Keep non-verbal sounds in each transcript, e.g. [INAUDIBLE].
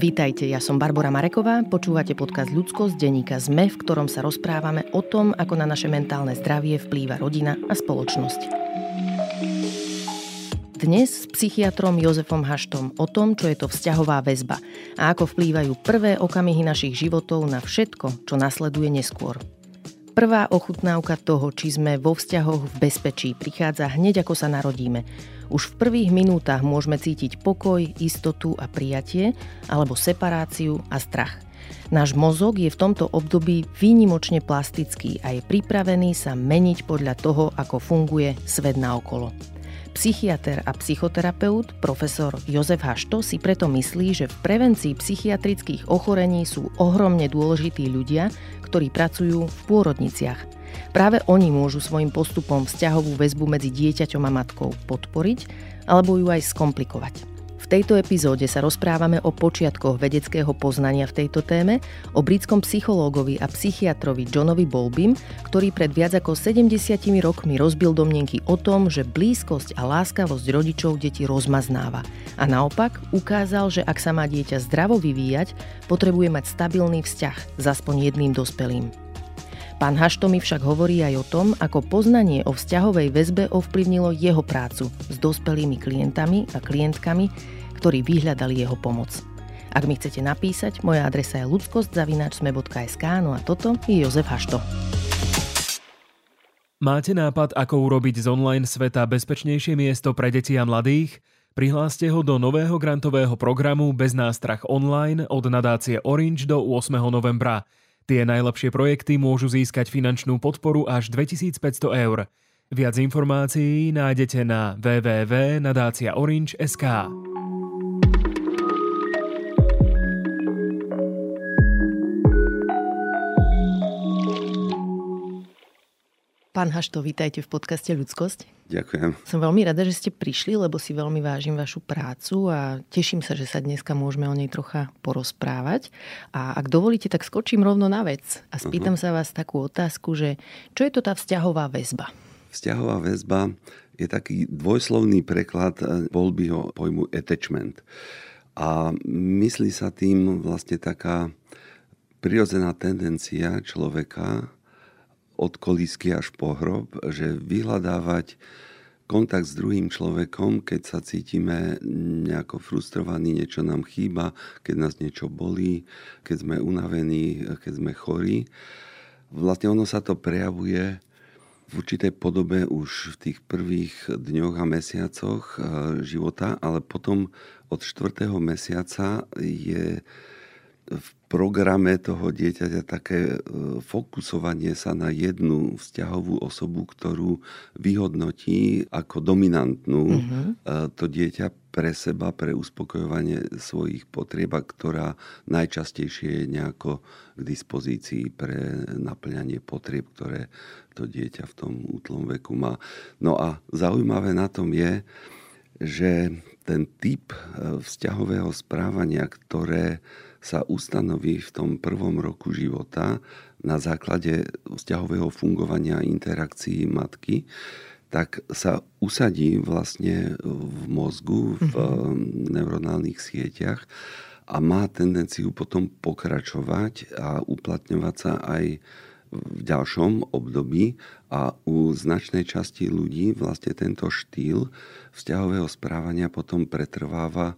Vítajte, ja som Barbara Mareková, počúvate podcast Ľudskosť denníka ZME, v ktorom sa rozprávame o tom, ako na naše mentálne zdravie vplýva rodina a spoločnosť. Dnes s psychiatrom Jozefom Haštom o tom, čo je to vzťahová väzba a ako vplývajú prvé okamihy našich životov na všetko, čo nasleduje neskôr. Prvá ochutnávka toho, či sme vo vzťahoch v bezpečí, prichádza hneď ako sa narodíme – už v prvých minútach môžeme cítiť pokoj, istotu a prijatie, alebo separáciu a strach. Náš mozog je v tomto období výnimočne plastický a je pripravený sa meniť podľa toho, ako funguje svet naokolo. Psychiatr a psychoterapeut profesor Jozef Hašto si preto myslí, že v prevencii psychiatrických ochorení sú ohromne dôležití ľudia, ktorí pracujú v pôrodniciach – Práve oni môžu svojim postupom vzťahovú väzbu medzi dieťaťom a matkou podporiť alebo ju aj skomplikovať. V tejto epizóde sa rozprávame o počiatkoch vedeckého poznania v tejto téme, o britskom psychológovi a psychiatrovi Johnovi Bolbym, ktorý pred viac ako 70 rokmi rozbil domnenky o tom, že blízkosť a láskavosť rodičov deti rozmaznáva. A naopak ukázal, že ak sa má dieťa zdravo vyvíjať, potrebuje mať stabilný vzťah s aspoň jedným dospelým. Pán Haštomi však hovorí aj o tom, ako poznanie o vzťahovej väzbe ovplyvnilo jeho prácu s dospelými klientami a klientkami, ktorí vyhľadali jeho pomoc. Ak mi chcete napísať, moja adresa je ludskostzavinačsme.sk, no a toto je Jozef Hašto. Máte nápad, ako urobiť z online sveta bezpečnejšie miesto pre deti a mladých? Prihláste ho do nového grantového programu Bez nástrach online od nadácie Orange do 8. novembra. Tie najlepšie projekty môžu získať finančnú podporu až 2500 eur. Viac informácií nájdete na www.nadáciaorange.sk. Pán Hašto, vítajte v podcaste Ľudskosť. Ďakujem. Som veľmi rada, že ste prišli, lebo si veľmi vážim vašu prácu a teším sa, že sa dneska môžeme o nej trocha porozprávať. A ak dovolíte, tak skočím rovno na vec a spýtam uh-huh. sa vás takú otázku, že čo je to tá vzťahová väzba? Vzťahová väzba je taký dvojslovný preklad voľbyho pojmu attachment. A myslí sa tým vlastne taká prirodzená tendencia človeka od kolísky až po hrob, že vyhľadávať kontakt s druhým človekom, keď sa cítime nejako frustrovaní, niečo nám chýba, keď nás niečo bolí, keď sme unavení, keď sme chorí. Vlastne ono sa to prejavuje v určitej podobe už v tých prvých dňoch a mesiacoch eh, života, ale potom od čtvrtého mesiaca je v programe toho dieťaťa také e, fokusovanie sa na jednu vzťahovú osobu, ktorú vyhodnotí ako dominantnú mm-hmm. to dieťa pre seba, pre uspokojovanie svojich potrieb, ktorá najčastejšie je nejako k dispozícii pre naplňanie potrieb, ktoré to dieťa v tom útlom veku má. No a zaujímavé na tom je, že ten typ e, vzťahového správania, ktoré sa ustanoví v tom prvom roku života na základe vzťahového fungovania interakcií matky, tak sa usadí vlastne v mozgu, v mm-hmm. neuronálnych sieťach a má tendenciu potom pokračovať a uplatňovať sa aj v ďalšom období a u značnej časti ľudí vlastne tento štýl vzťahového správania potom pretrváva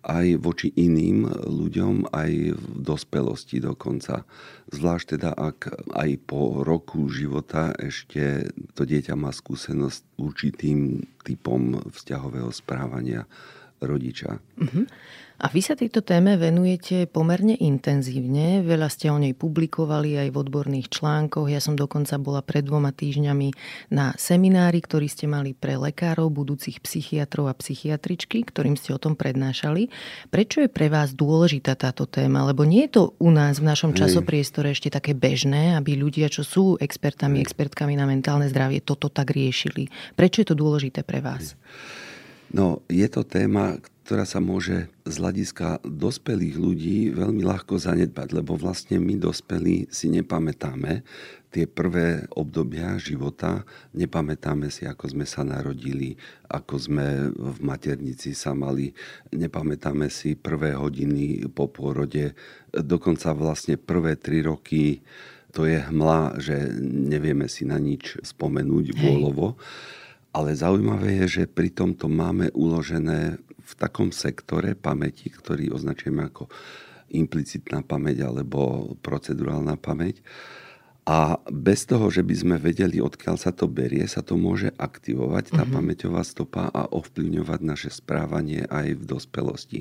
aj voči iným ľuďom, aj v dospelosti dokonca. Zvlášť teda, ak aj po roku života ešte to dieťa má skúsenosť určitým typom vzťahového správania rodiča. Uh-huh. A vy sa tejto téme venujete pomerne intenzívne. Veľa ste o nej publikovali aj v odborných článkoch. Ja som dokonca bola pred dvoma týždňami na seminári, ktorý ste mali pre lekárov, budúcich psychiatrov a psychiatričky, ktorým ste o tom prednášali. Prečo je pre vás dôležitá táto téma? Lebo nie je to u nás v našom časopriestore ešte také bežné, aby ľudia, čo sú expertami, expertkami na mentálne zdravie, toto tak riešili. Prečo je to dôležité pre vás? No, je to téma, ktorá sa môže z hľadiska dospelých ľudí veľmi ľahko zanedbať, lebo vlastne my dospelí si nepamätáme tie prvé obdobia života, nepamätáme si, ako sme sa narodili, ako sme v maternici sa mali, nepamätáme si prvé hodiny po pôrode, dokonca vlastne prvé tri roky to je hmla, že nevieme si na nič spomenúť vôľovo. Ale zaujímavé je, že pri tomto máme uložené v takom sektore pamäti, ktorý označujeme ako implicitná pamäť alebo procedurálna pamäť. A bez toho, že by sme vedeli, odkiaľ sa to berie, sa to môže aktivovať, tá uh-huh. pamäťová stopa a ovplyvňovať naše správanie aj v dospelosti.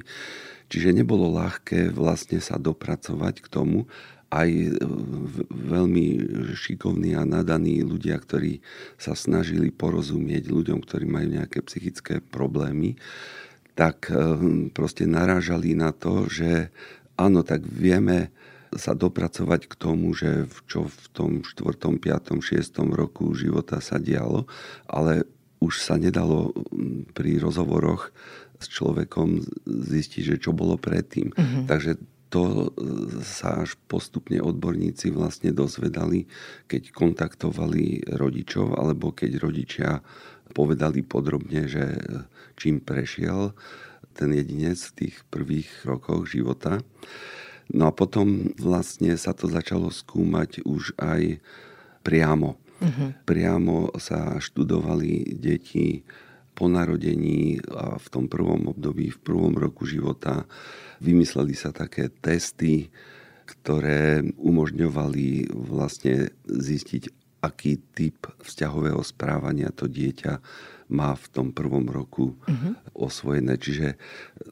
Čiže nebolo ľahké vlastne sa dopracovať k tomu, aj e, veľmi šikovní a nadaní ľudia, ktorí sa snažili porozumieť ľuďom, ktorí majú nejaké psychické problémy, tak e, proste narážali na to, že áno, tak vieme sa dopracovať k tomu, že čo v tom 4., 5., 6. roku života sa dialo, ale už sa nedalo pri rozhovoroch s človekom zistiť, že čo bolo predtým. Uh-huh. Takže to e, sa až postupne odborníci vlastne dozvedali, keď kontaktovali rodičov, alebo keď rodičia povedali podrobne, že e, čím prešiel ten jedinec v tých prvých rokoch života. No a potom vlastne sa to začalo skúmať už aj priamo. Uh-huh. Priamo sa študovali deti po narodení a v tom prvom období, v prvom roku života Vymysleli sa také testy, ktoré umožňovali vlastne zistiť, aký typ vzťahového správania to dieťa má v tom prvom roku uh-huh. osvojené. Čiže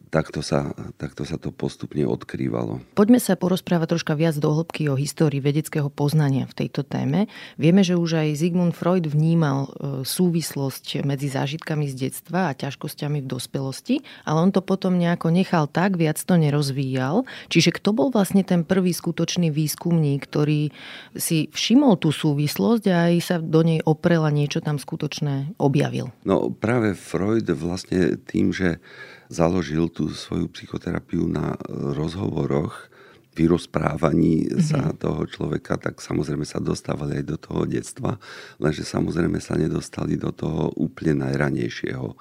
takto sa, takto sa to postupne odkrývalo. Poďme sa porozprávať troška viac do hĺbky o histórii vedeckého poznania v tejto téme. Vieme, že už aj Sigmund Freud vnímal e, súvislosť medzi zážitkami z detstva a ťažkosťami v dospelosti, ale on to potom nejako nechal tak, viac to nerozvíjal. Čiže kto bol vlastne ten prvý skutočný výskumník, ktorý si všimol tú súvislosť a aj sa do nej oprel a niečo tam skutočné objavil? No práve Freud vlastne tým, že založil tú svoju psychoterapiu na rozhovoroch, vyrozprávaní mm-hmm. sa toho človeka, tak samozrejme sa dostávali aj do toho detstva, lenže samozrejme sa nedostali do toho úplne najranejšieho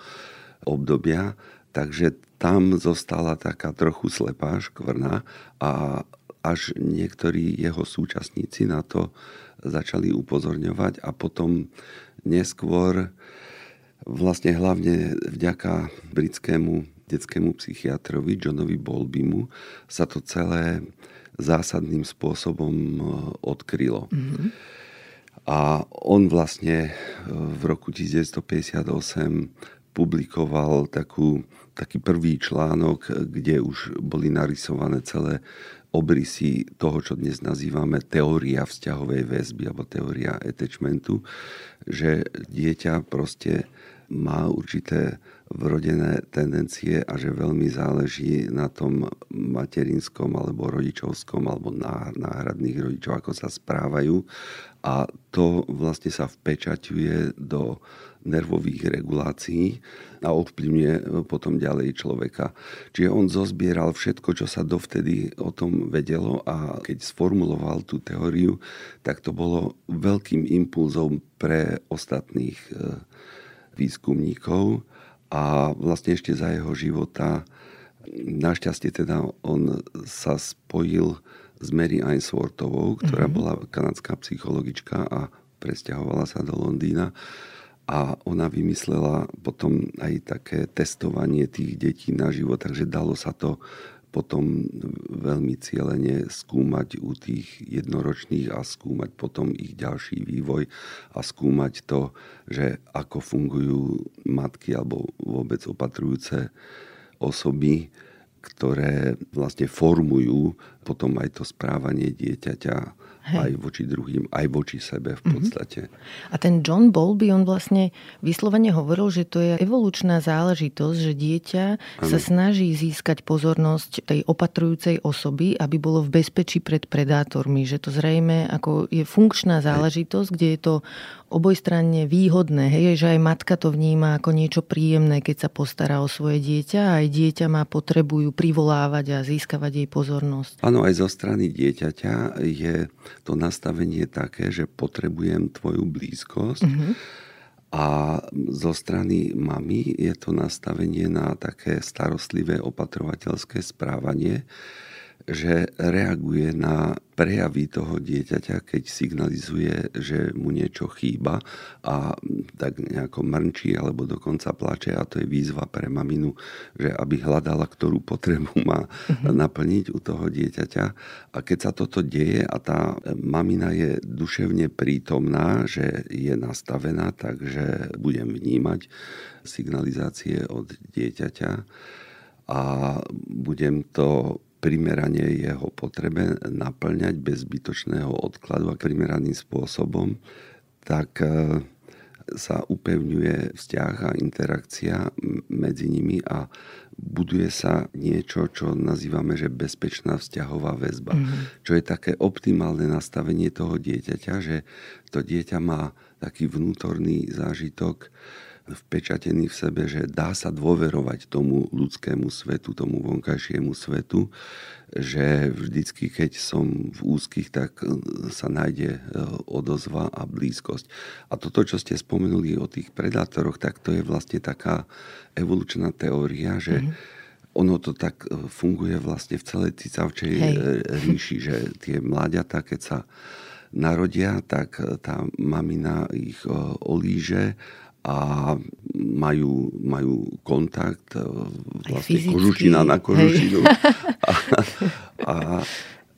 obdobia, takže tam zostala taká trochu slepá škvrna a až niektorí jeho súčasníci na to začali upozorňovať a potom neskôr Vlastne hlavne vďaka britskému detskému psychiatrovi Johnovi Bolbimu sa to celé zásadným spôsobom e, odkrylo. Mm-hmm. A on vlastne e, v roku 1958 publikoval takú, taký prvý článok, kde už boli narysované celé obrysy toho, čo dnes nazývame teória vzťahovej väzby alebo teória attachmentu, že dieťa proste má určité vrodené tendencie a že veľmi záleží na tom materinskom alebo rodičovskom alebo náhradných rodičov, ako sa správajú a to vlastne sa vpečaťuje do nervových regulácií a ovplyvňuje potom ďalej človeka. Čiže on zozbieral všetko, čo sa dovtedy o tom vedelo a keď sformuloval tú teóriu, tak to bolo veľkým impulzom pre ostatných eh, výskumníkov a vlastne ešte za jeho života našťastie teda on sa spojil s Mary Ainsworthovou, ktorá mm-hmm. bola kanadská psychologička a presťahovala sa do Londýna a ona vymyslela potom aj také testovanie tých detí na život, takže dalo sa to potom veľmi cieľene skúmať u tých jednoročných a skúmať potom ich ďalší vývoj a skúmať to, že ako fungujú matky alebo vôbec opatrujúce osoby, ktoré vlastne formujú potom aj to správanie dieťaťa Hej. aj voči druhým, aj voči sebe v mhm. podstate. Mm-hmm. A ten John Bowlby, on vlastne vyslovene hovoril, že to je evolučná záležitosť, že dieťa ano. sa snaží získať pozornosť tej opatrujúcej osoby, aby bolo v bezpečí pred predátormi. Že to zrejme ako je funkčná záležitosť, kde je to obojstranne výhodné, hej, že aj matka to vníma ako niečo príjemné, keď sa postará o svoje dieťa a aj dieťa má potrebu ju privolávať a získavať jej pozornosť. Áno, aj zo strany dieťaťa je to nastavenie také, že potrebujem tvoju blízkosť. Mm-hmm. A zo strany mamy je to nastavenie na také starostlivé opatrovateľské správanie, že reaguje na prejavy toho dieťaťa, keď signalizuje, že mu niečo chýba a tak nejako mrnčí alebo dokonca plače a to je výzva pre maminu, že aby hľadala, ktorú potrebu má uh-huh. naplniť u toho dieťaťa. A keď sa toto deje a tá mamina je duševne prítomná, že je nastavená, takže budem vnímať signalizácie od dieťaťa a budem to primerane jeho potrebe naplňať bez zbytočného odkladu a primeraným spôsobom, tak e, sa upevňuje vzťah a interakcia medzi nimi a buduje sa niečo, čo nazývame, že bezpečná vzťahová väzba. Mm-hmm. Čo je také optimálne nastavenie toho dieťaťa, že to dieťa má taký vnútorný zážitok, vpečatený v sebe, že dá sa dôverovať tomu ľudskému svetu, tomu vonkajšiemu svetu, že vždycky, keď som v úzkých, tak e, sa nájde e, odozva a blízkosť. A toto, čo ste spomenuli o tých predátoroch, tak to je vlastne taká evolučná teória, že mm-hmm. ono to tak e, funguje vlastne v celej cicavčej Hej. ríši, že tie mláďatá, keď sa narodia, tak tá mamina ich olíže a majú, majú kontakt e, vlastne kožušina na kožušinu. [LAUGHS] A, a,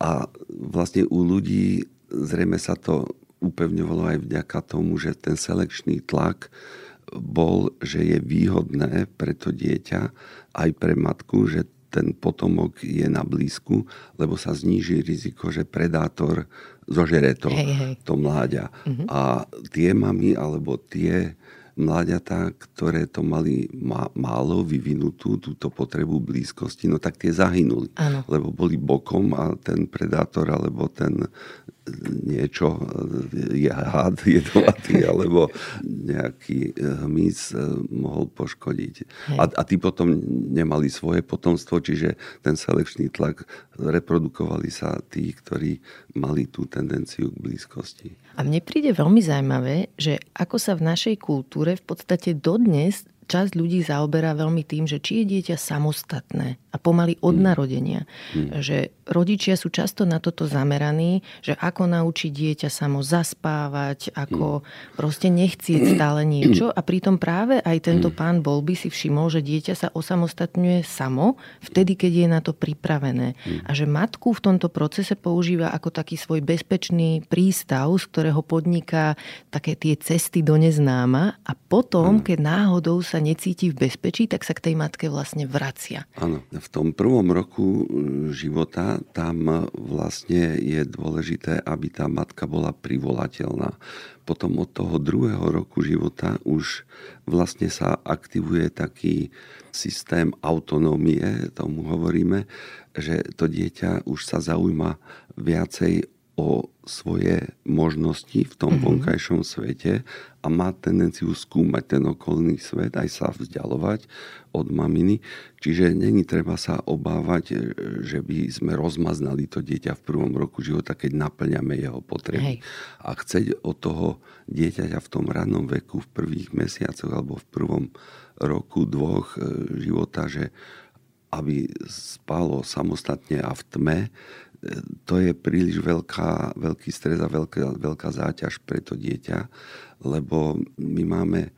a vlastne u ľudí zrejme sa to upevňovalo aj vďaka tomu, že ten selekčný tlak bol, že je výhodné pre to dieťa aj pre matku, že ten potomok je na blízku, lebo sa zníži riziko, že predátor zožere to, hej, hej. to mláďa. Uh-huh. A tie mamy alebo tie mláďatá, ktoré to mali málo vyvinutú, túto potrebu blízkosti, no tak tie zahynuli. Ano. Lebo boli bokom a ten predátor alebo ten niečo, je had [LAUGHS] jedovatý, alebo nejaký eh, hmyz mohol poškodiť. A, a tí potom nemali svoje potomstvo, čiže ten selekčný tlak reprodukovali sa tí, ktorí mali tú tendenciu k blízkosti. A mne príde veľmi zaujímavé, že ako sa v našej kultúre v podstate dodnes časť ľudí zaoberá veľmi tým, že či je dieťa samostatné a pomaly od mm. narodenia. Mm. Že rodičia sú často na toto zameraní, že ako naučiť dieťa samo zaspávať, ako mm. proste nechcieť stále niečo a pritom práve aj tento mm. pán by si všimol, že dieťa sa osamostatňuje samo vtedy, keď je na to pripravené. Mm. A že matku v tomto procese používa ako taký svoj bezpečný prístav, z ktorého podniká také tie cesty do neznáma a potom, keď náhodou sa sa necíti v bezpečí, tak sa k tej matke vlastne vracia. Áno, v tom prvom roku mm, života tam vlastne je dôležité, aby tá matka bola privolateľná. Potom od toho druhého roku života už vlastne sa aktivuje taký systém autonómie, tomu hovoríme, že to dieťa už sa zaujíma viacej o svoje možnosti v tom mm-hmm. vonkajšom svete a má tendenciu skúmať ten okolný svet, aj sa vzdialovať od maminy. Čiže není treba sa obávať, e, že by sme rozmaznali to dieťa v prvom roku života, keď naplňame jeho potreby. Hej. A chceť od toho dieťaťa v tom rannom veku, v prvých mesiacoch alebo v prvom roku, dvoch e, života, že aby spalo samostatne a v tme, to je príliš veľká, veľký stres a veľká, veľká záťaž pre to dieťa, lebo my máme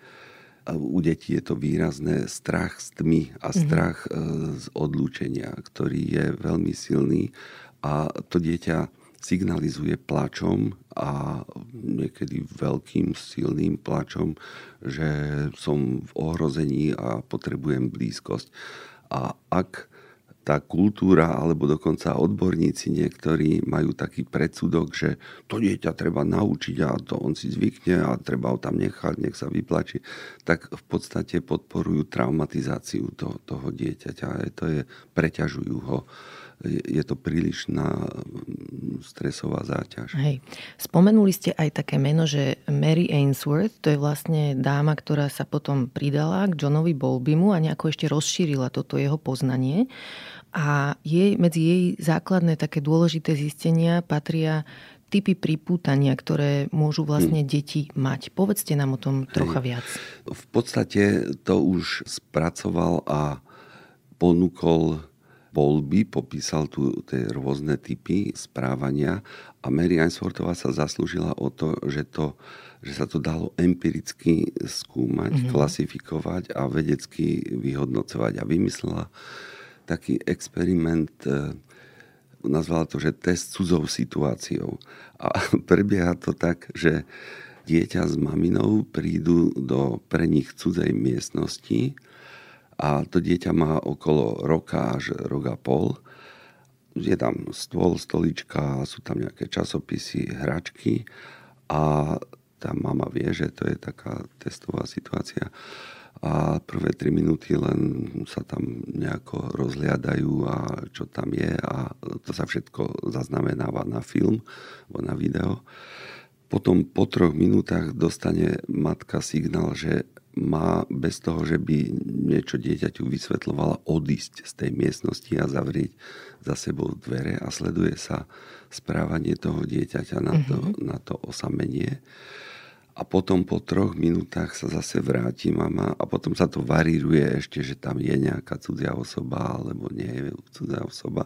u detí je to výrazné strach z tmy a mhm. strach mm-hmm. z odlúčenia, ktorý je veľmi silný a to dieťa signalizuje plačom a niekedy veľkým silným plačom, že som v ohrození a potrebujem blízkosť. A ak tá kultúra, alebo dokonca odborníci niektorí majú taký predsudok, že to dieťa treba naučiť a to on si zvykne a treba ho tam nechať, nech sa vyplačí, tak v podstate podporujú traumatizáciu to, toho dieťaťa. To je, preťažujú ho je to prílišná stresová záťaž. Hej. Spomenuli ste aj také meno, že Mary Ainsworth, to je vlastne dáma, ktorá sa potom pridala k Johnovi Bolbimu a nejako ešte rozšírila toto jeho poznanie. A jej, medzi jej základné také dôležité zistenia patria typy pripútania, ktoré môžu vlastne hmm. deti mať. Povedzte nám o tom trocha viac. V podstate to už spracoval a ponúkol Bolby, popísal tu tie rôzne typy správania a Mary Ainsworthová sa zaslúžila o to, že, to, že sa to dalo empiricky skúmať, mm-hmm. klasifikovať a vedecky vyhodnocovať a vymyslela taký experiment e, nazvala to, že test cudzou situáciou. A [LAUGHS] prebieha to tak, že dieťa s maminou prídu do pre nich cudzej miestnosti a to dieťa má okolo roka až rok pol. Je tam stôl, stolička, sú tam nejaké časopisy, hračky a tá mama vie, že to je taká testová situácia a prvé 3 minúty len sa tam nejako rozliadajú a čo tam je a to sa všetko zaznamenáva na film alebo na video. Potom po troch minútach dostane matka signál, že má bez toho, že by niečo dieťaťu vysvetlovala, odísť z tej miestnosti a zavrieť za sebou dvere a sleduje sa správanie toho dieťaťa na to, mm-hmm. na to osamenie a potom po troch minútach sa zase vráti mama a potom sa to varíruje ešte, že tam je nejaká cudzia osoba alebo nie je cudzia osoba.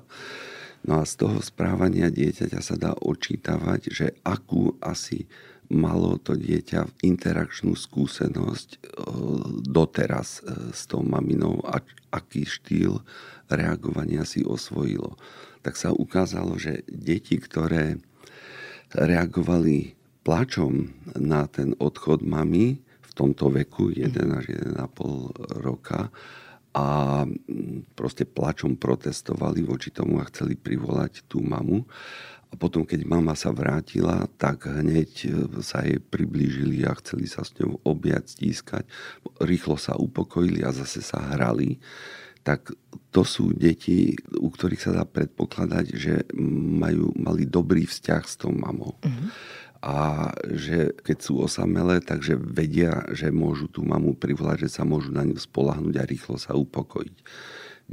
No a z toho správania dieťaťa sa dá očítavať, že akú asi malo to dieťa interakčnú skúsenosť e, doteraz e, s tou maminou a aký štýl reagovania si osvojilo. Tak sa ukázalo, že deti, ktoré reagovali plačom na ten odchod mamy v tomto veku, 1 až 1,5 roka, a proste plačom protestovali voči tomu a chceli privolať tú mamu. A potom, keď mama sa vrátila, tak hneď sa jej priblížili a chceli sa s ňou objať, stískať. Rýchlo sa upokojili a zase sa hrali. Tak to sú deti, u ktorých sa dá predpokladať, že majú, mali dobrý vzťah s tou mamou. Uh-huh a že keď sú osamelé, takže vedia, že môžu tú mamu privolať, že sa môžu na ňu spolahnuť a rýchlo sa upokojiť.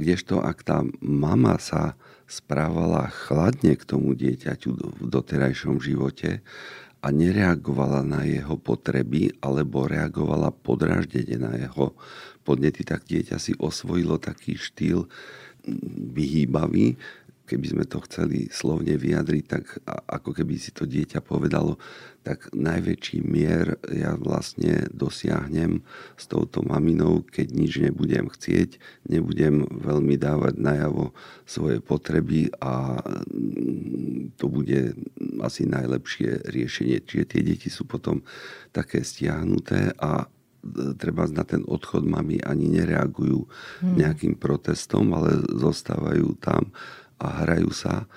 Kdežto ak tá mama sa správala chladne k tomu dieťaťu v doterajšom živote a nereagovala na jeho potreby alebo reagovala podráždene na jeho podnety, tak dieťa si osvojilo taký štýl vyhýbavý, keby sme to chceli slovne vyjadriť, tak ako keby si to dieťa povedalo, tak najväčší mier ja vlastne dosiahnem s touto maminou, keď nič nebudem chcieť, nebudem veľmi dávať najavo svoje potreby a mm, to bude asi najlepšie riešenie. Čiže tie deti sú potom také stiahnuté a e, treba na ten odchod mami ani nereagujú hmm. nejakým protestom, ale zostávajú tam a hrajú sa.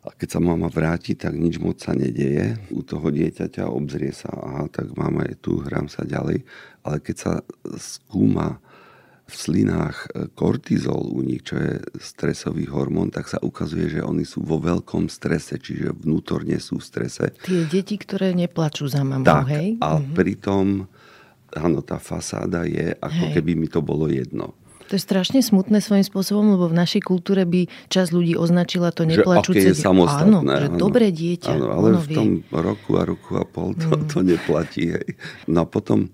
A keď sa mama vráti, tak nič moc sa nedeje. U toho dieťaťa obzrie sa, aha, tak mama je tu, hrám sa ďalej. Ale keď sa skúma v slinách kortizol u nich, čo je stresový hormón, tak sa ukazuje, že oni sú vo veľkom strese, čiže vnútorne sú v strese. Tie deti, ktoré neplačú za mamou, tak, hej? a mm-hmm. pritom, áno, tá fasáda je, ako hej. keby mi to bolo jedno. To je strašne smutné svojím spôsobom, lebo v našej kultúre by čas ľudí označila to neplačúce. Že okay, je samostatné. Áno, že áno, dobré dieťa. Áno, ale v tom vie. roku a roku a pol to, mm. to neplatí. Hej. No a potom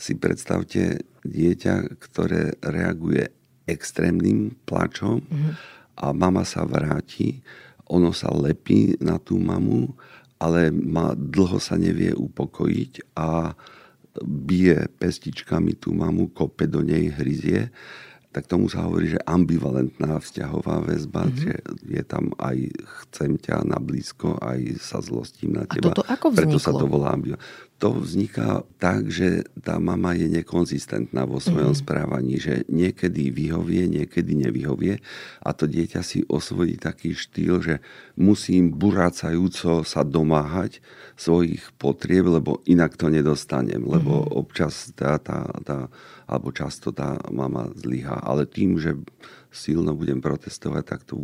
si predstavte dieťa, ktoré reaguje extrémnym plačom mm. a mama sa vráti, ono sa lepí na tú mamu, ale má, dlho sa nevie upokojiť a bije pestičkami tú mamu, kope do nej, hryzie tak tomu sa hovorí, že ambivalentná vzťahová väzba, mm-hmm. že je tam aj chcem ťa na blízko, aj sa zlostím na teba. A toto ako vzniklo? Preto sa to volá ambivalentná to vzniká tak, že tá mama je nekonzistentná vo svojom mm. správaní, že niekedy vyhovie, niekedy nevyhovie a to dieťa si osvojí taký štýl, že musím burácajúco sa domáhať svojich potrieb, lebo inak to nedostanem, lebo mm. občas tá, tá, tá, alebo často tá mama zlyhá. Ale tým, že silno budem protestovať, tak tu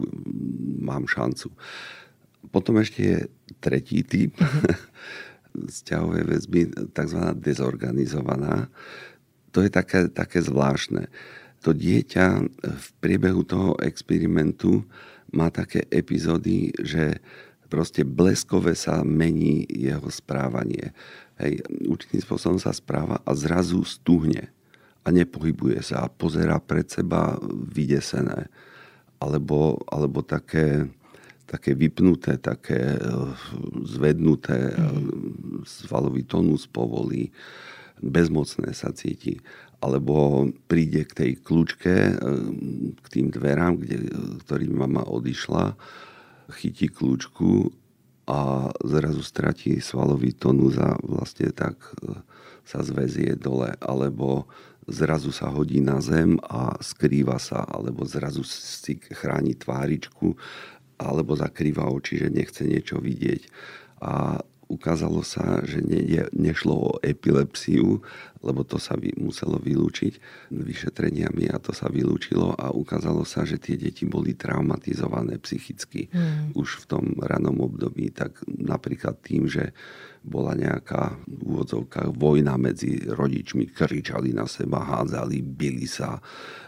mám šancu. Potom ešte je tretí typ [LAUGHS] vzťahovej väzby, tzv. dezorganizovaná. To je také, také zvláštne. To dieťa v priebehu toho experimentu má také epizódy, že proste bleskové sa mení jeho správanie. Hej, určitým spôsobom sa správa a zrazu stuhne a nepohybuje sa a pozera pred seba vydesené. Alebo, alebo také také vypnuté, také eh, zvednuté, mm. svalový tonus povolí, bezmocné sa cíti. Alebo príde k tej kľúčke, eh, k tým dverám, kde, ktorým mama odišla, chytí kľúčku a zrazu stratí svalový tonus a vlastne tak sa zväzie dole. Alebo zrazu sa hodí na zem a skrýva sa, alebo zrazu si chráni tváričku alebo zakrýva oči, že nechce niečo vidieť. A ukázalo sa, že ne, nešlo o epilepsiu, lebo to sa vy, muselo vylúčiť vyšetreniami a to sa vylúčilo a ukázalo sa, že tie deti boli traumatizované psychicky mm. už v tom ranom období. Tak napríklad tým, že bola nejaká v úvodzovkách vojna medzi rodičmi, kričali na seba, hádzali, bili sa.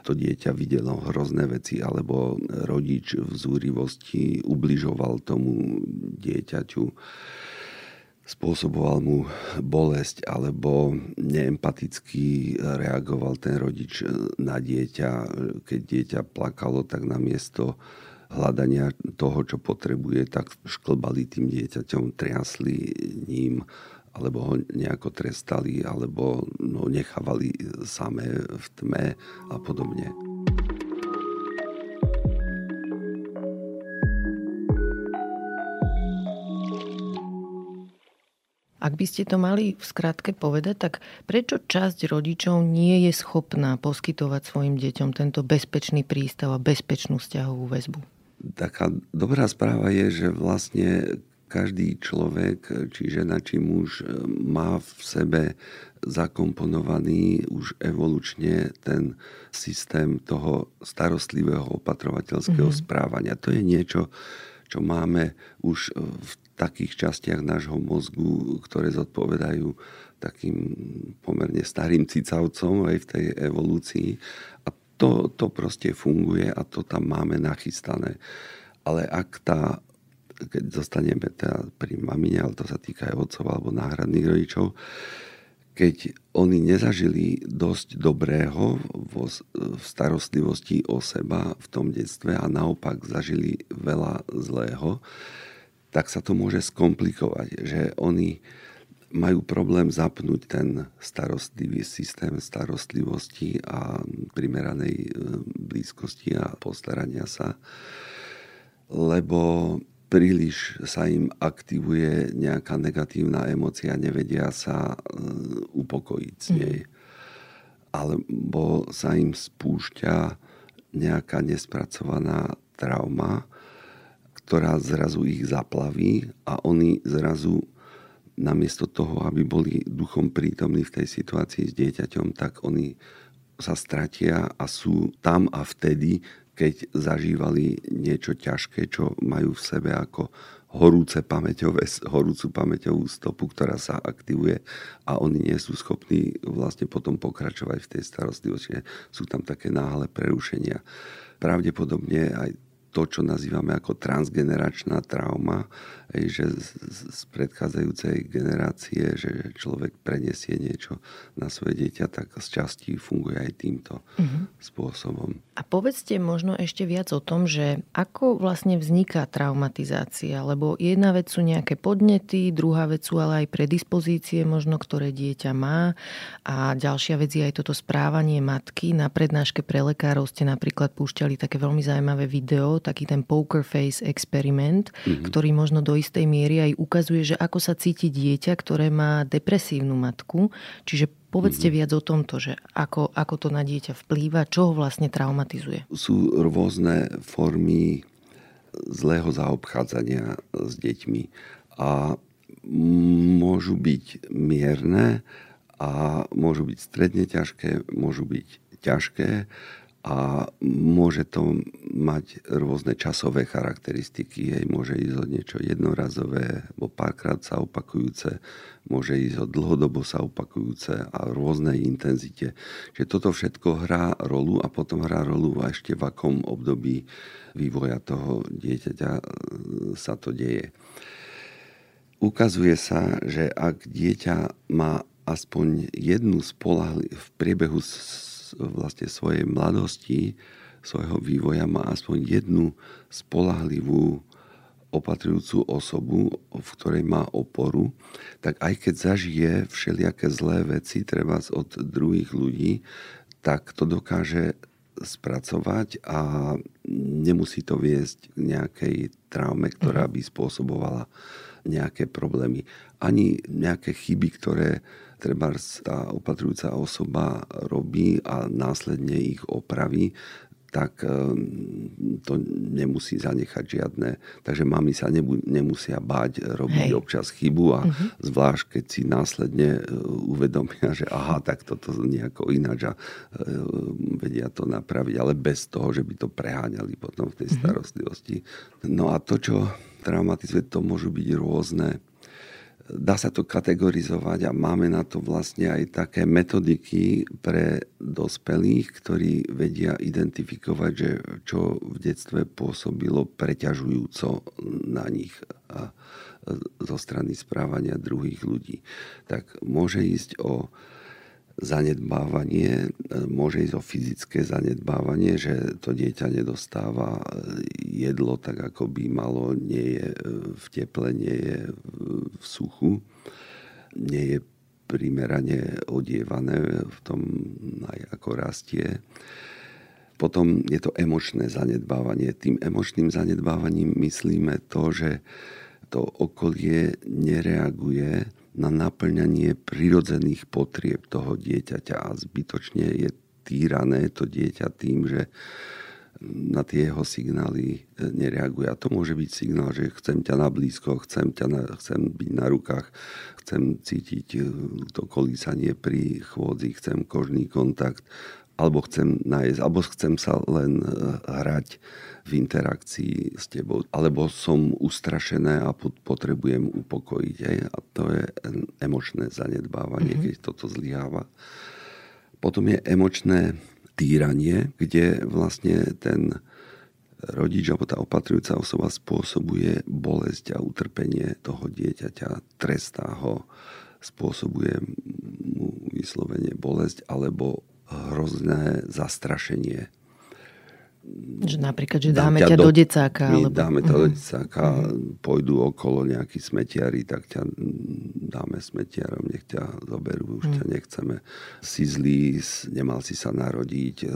To dieťa videlo hrozné veci, alebo rodič v zúrivosti ubližoval tomu dieťaťu spôsoboval mu bolesť alebo neempaticky reagoval ten rodič na dieťa. Keď dieťa plakalo, tak namiesto hľadania toho, čo potrebuje, tak šklbali tým dieťaťom, triasli ním alebo ho nejako trestali, alebo no, nechávali samé v tme a podobne. Ak by ste to mali v skratke povedať, tak prečo časť rodičov nie je schopná poskytovať svojim deťom tento bezpečný prístav a bezpečnú vzťahovú väzbu? Taká dobrá správa je, že vlastne každý človek, či žena, či muž, má v sebe zakomponovaný už evolučne ten systém toho starostlivého opatrovateľského mm-hmm. správania. To je niečo, čo máme už v takých častiach nášho mozgu, ktoré zodpovedajú takým pomerne starým cicavcom aj v tej evolúcii. A to, to proste funguje a to tam máme nachystané. Ale ak tá, keď zostaneme teda pri mamine, ale to sa týka aj otcov alebo náhradných rodičov, keď oni nezažili dosť dobrého vo, v starostlivosti o seba v tom detstve a naopak zažili veľa zlého, tak sa to môže skomplikovať, že oni majú problém zapnúť ten starostlivý systém starostlivosti a primeranej e, blízkosti a postarania sa, lebo príliš sa im aktivuje nejaká negatívna emocia, nevedia sa e, upokojiť s nej. Mm. Alebo sa im spúšťa nejaká nespracovaná trauma, ktorá zrazu ich zaplaví a oni zrazu namiesto toho, aby boli duchom prítomní v tej situácii s dieťaťom, tak oni sa stratia a sú tam a vtedy, keď zažívali niečo ťažké, čo majú v sebe ako horúce pamäťové, horúcu pamäťovú stopu, ktorá sa aktivuje a oni nie sú schopní vlastne potom pokračovať v tej starostlivosti. Sú tam také náhle prerušenia. Pravdepodobne aj to, čo nazývame ako transgeneračná trauma, že z predchádzajúcej generácie, že človek prenesie niečo na svoje dieťa, tak z časti funguje aj týmto uh-huh. spôsobom. A povedzte možno ešte viac o tom, že ako vlastne vzniká traumatizácia, lebo jedna vec sú nejaké podnety, druhá vec sú ale aj predispozície možno, ktoré dieťa má a ďalšia vec je aj toto správanie matky. Na prednáške pre lekárov ste napríklad púšťali také veľmi zaujímavé video, taký ten poker face experiment, mm-hmm. ktorý možno do istej miery aj ukazuje, že ako sa cíti dieťa, ktoré má depresívnu matku. Čiže povedzte mm-hmm. viac o tomto, že ako, ako to na dieťa vplýva, čo ho vlastne traumatizuje. Sú rôzne formy zlého zaobchádzania s deťmi a môžu byť mierne a môžu byť stredne ťažké, môžu byť ťažké a môže to mať rôzne časové charakteristiky. Hej. Môže ísť o niečo jednorazové, alebo párkrát sa opakujúce, môže ísť o dlhodobo sa opakujúce a rôznej intenzite. Čiže toto všetko hrá rolu a potom hrá rolu ešte v akom období vývoja toho dieťaťa e, sa to deje. Ukazuje sa, že ak dieťa má aspoň jednu spolahli v priebehu vlastne svojej mladosti, svojho vývoja má aspoň jednu spolahlivú opatrujúcu osobu, v ktorej má oporu, tak aj keď zažije všelijaké zlé veci, treba od druhých ľudí, tak to dokáže spracovať a nemusí to viesť k nejakej traume, ktorá mhm. by spôsobovala nejaké problémy. Ani nejaké chyby, ktoré treba tá opatrujúca osoba robí a následne ich opraví, tak ehm, to nemusí zanechať žiadne. Takže mami sa nemusia báť robiť Hej. občas chybu a uh-huh. zvlášť keď si následne e, uvedomia, že aha, tak toto nejako ináč a e, vedia to napraviť, ale bez toho, že by to preháňali potom v tej uh-huh. starostlivosti. No a to, čo traumatizuje, to môžu byť rôzne dá sa to kategorizovať a máme na to vlastne aj také metodiky pre dospelých, ktorí vedia identifikovať, že čo v detstve pôsobilo preťažujúco na nich a zo strany správania druhých ľudí. Tak môže ísť o zanedbávanie, môže ísť o fyzické zanedbávanie, že to dieťa nedostáva jedlo tak, ako by malo, nie je v teple, nie je v suchu, nie je primerane odievané v tom, aj ako rastie. Potom je to emočné zanedbávanie. Tým emočným zanedbávaním myslíme to, že to okolie nereaguje na naplňanie prirodzených potrieb toho dieťaťa a zbytočne je týrané to dieťa tým, že na tie jeho signály e, nereaguje. A to môže byť signál, že chcem ťa na blízko, chcem, ťa na, chcem byť na rukách, chcem cítiť e, to kolísanie pri chôdzi, chcem kožný kontakt, alebo chcem nájsť, alebo chcem sa len e, hrať v interakcii s tebou, alebo som ustrašené a potrebujem upokojiť. Aj? A to je emočné zanedbávanie, mm-hmm. keď toto zlyháva. Potom je emočné týranie, kde vlastne ten rodič alebo tá opatrujúca osoba spôsobuje bolesť a utrpenie toho dieťaťa, trestá ho, spôsobuje mu vyslovene bolesť alebo hrozné zastrašenie že napríklad, že dáme ťa, ťa do, do decáka. My alebo... dáme ťa uh-huh. do mhm. decáka, uh-huh. pôjdu okolo nejakí smetiari, tak ťa dáme smetiarom, nech ťa zoberú, už uh-huh. ťa nechceme. Si zlý, nemal si sa narodiť,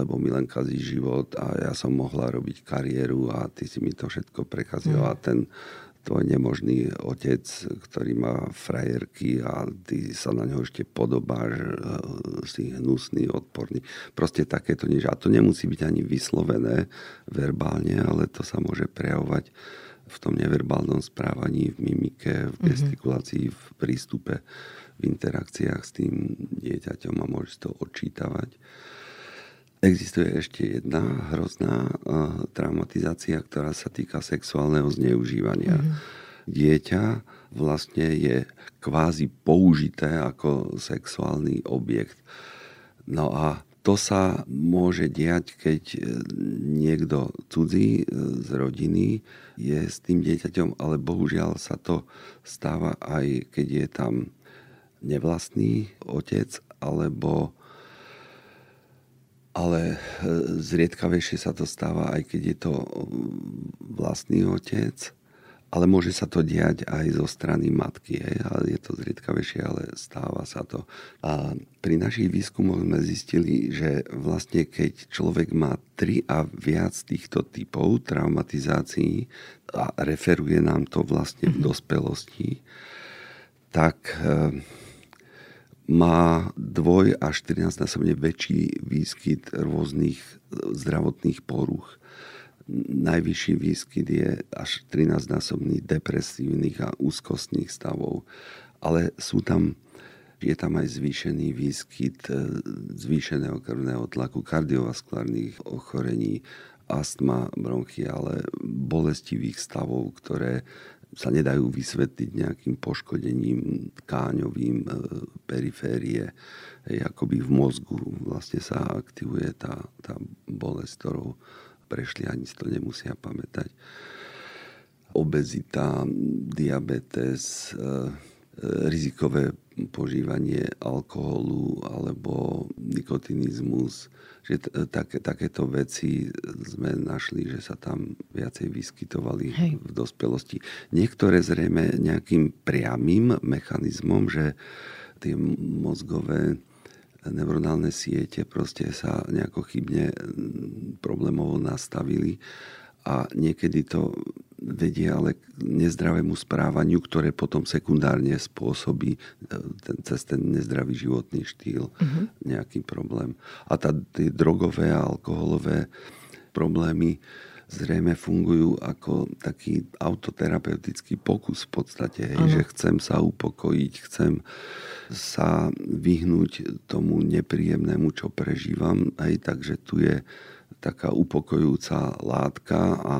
lebo mi len kazí život a ja som mohla robiť kariéru a ty si mi to všetko prekazila. Uh-huh. ten tvoj nemožný otec, ktorý má frajerky a ty sa na neho ešte podobáš, e, si hnusný, odporný. Proste takéto niečo. A to nemusí byť ani vyslovené verbálne, ale to sa môže prejavovať v tom neverbálnom správaní, v mimike, v mhm. gestikulácii, v prístupe, v interakciách s tým dieťaťom a môže to odčítavať. Existuje ešte jedna hrozná uh, traumatizácia, ktorá sa týka sexuálneho zneužívania. Mm-hmm. Dieťa vlastne je kvázi použité ako sexuálny objekt. No a to sa môže diať, keď e, niekto cudzí e, z rodiny je s tým dieťaťom, ale bohužiaľ sa to stáva aj keď je tam nevlastný otec alebo ale e, zriedkavejšie sa to stáva, aj keď je to vlastný otec, ale môže sa to diať aj zo strany matky. Hej? Ale je to zriedkavejšie, ale stáva sa to. A pri našich výskumoch sme zistili, že vlastne keď človek má tri a viac týchto typov traumatizácií a referuje nám to vlastne v mhm. dospelosti, tak e, má dvoj až 14 násobne väčší výskyt rôznych zdravotných poruch. Najvyšší výskyt je až 13-násobný depresívnych a úzkostných stavov. Ale sú tam Je tam aj zvýšený výskyt e, zvýšeného krvného tlaku, kardiovaskulárnych ochorení, astma, ale bolestivých stavov, ktoré sa nedajú vysvetliť nejakým poškodením tkáňovým e, periférie. Hej, akoby v mozgu vlastne sa aktivuje tá, tá bolesť, ktorou prešli, ani si to nemusia pamätať. Obezita, diabetes, e, rizikové požívanie alkoholu alebo nikotinizmus, že t- také, takéto veci sme našli, že sa tam viacej vyskytovali Hej. v dospelosti. Niektoré zrejme nejakým priamým mechanizmom, že tie mozgové neuronálne siete proste sa nejako chybne problémovo nastavili a niekedy to vedie ale k nezdravému správaniu, ktoré potom sekundárne spôsobí e, ten, cez ten nezdravý životný štýl uh-huh. nejaký problém. A tá, tie drogové a alkoholové problémy zrejme fungujú ako taký autoterapeutický pokus v podstate, hej, že chcem sa upokojiť, chcem sa vyhnúť tomu nepríjemnému, čo prežívam, hej, takže tu je taká upokojujúca látka a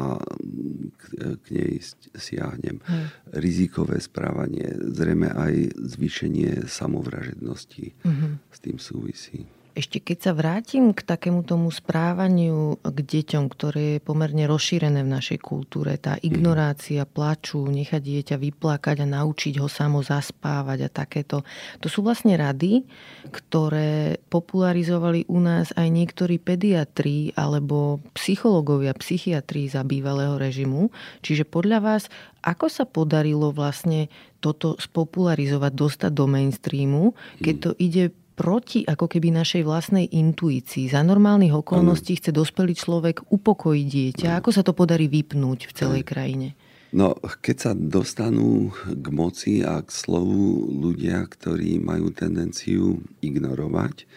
k nej siahnem. Hmm. Rizikové správanie, zrejme aj zvýšenie samovražednosti hmm. s tým súvisí. Ešte keď sa vrátim k takému tomu správaniu k deťom, ktoré je pomerne rozšírené v našej kultúre, tá mhm. ignorácia, plaču, nechať dieťa vyplakať a naučiť ho samo zaspávať a takéto. To sú vlastne rady, ktoré popularizovali u nás aj niektorí pediatri alebo psychológovia, psychiatri za bývalého režimu. Čiže podľa vás, ako sa podarilo vlastne toto spopularizovať, dostať do mainstreamu, keď mhm. to ide proti ako keby našej vlastnej intuícii. Za normálnych okolností chce dospelý človek upokojiť dieťa. Ako sa to podarí vypnúť v celej krajine? No, keď sa dostanú k moci a k slovu ľudia, ktorí majú tendenciu ignorovať,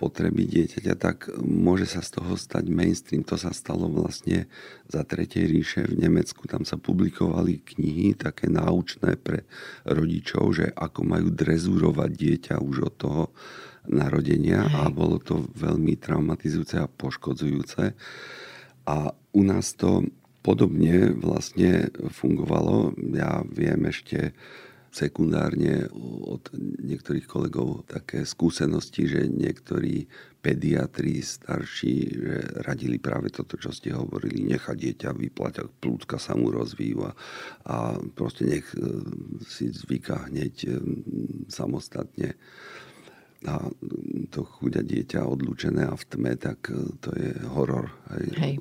potreby dieťaťa, tak môže sa z toho stať mainstream. To sa stalo vlastne za Tretej ríše v Nemecku. Tam sa publikovali knihy také náučné pre rodičov, že ako majú drezúrovať dieťa už od toho narodenia a bolo to veľmi traumatizujúce a poškodzujúce. A u nás to podobne vlastne fungovalo. Ja viem ešte sekundárne od niektorých kolegov také skúsenosti, že niektorí pediatri starší že radili práve toto, čo ste hovorili, nechať dieťa vyplať, ak plúcka sa mu rozvíjú a, proste nech e, si zvyká hneď e, samostatne a to chuďa dieťa odlúčené a v tme, tak e, to je horor. Hej. Hej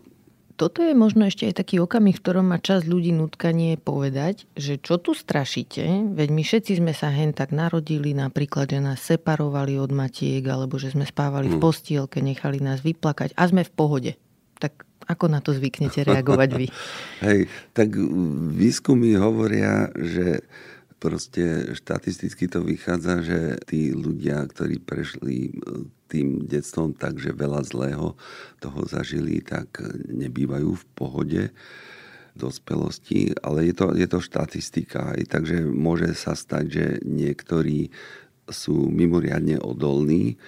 toto je možno ešte aj taký okamih, v ktorom má čas ľudí nutkanie povedať, že čo tu strašíte, veď my všetci sme sa hen tak narodili, napríklad, že nás separovali od matiek, alebo že sme spávali v hm. postielke, nechali nás vyplakať a sme v pohode. Tak ako na to zvyknete reagovať vy? [LAUGHS] Hej, tak výskumy hovoria, že proste štatisticky to vychádza, že tí ľudia, ktorí prešli tým detstvom tak, že veľa zlého toho zažili, tak nebývajú v pohode dospelosti, ale je to, je to štatistika, aj, takže môže sa stať, že niektorí sú mimoriadne odolní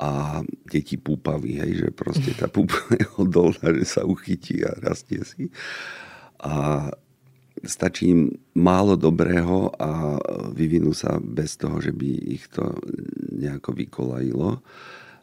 a deti púpaví, hej, že proste tá púpa [LAUGHS] je odolná, že sa uchytí a rastie si. A stačí im málo dobrého a vyvinú sa bez toho, že by ich to nejako vykolajilo.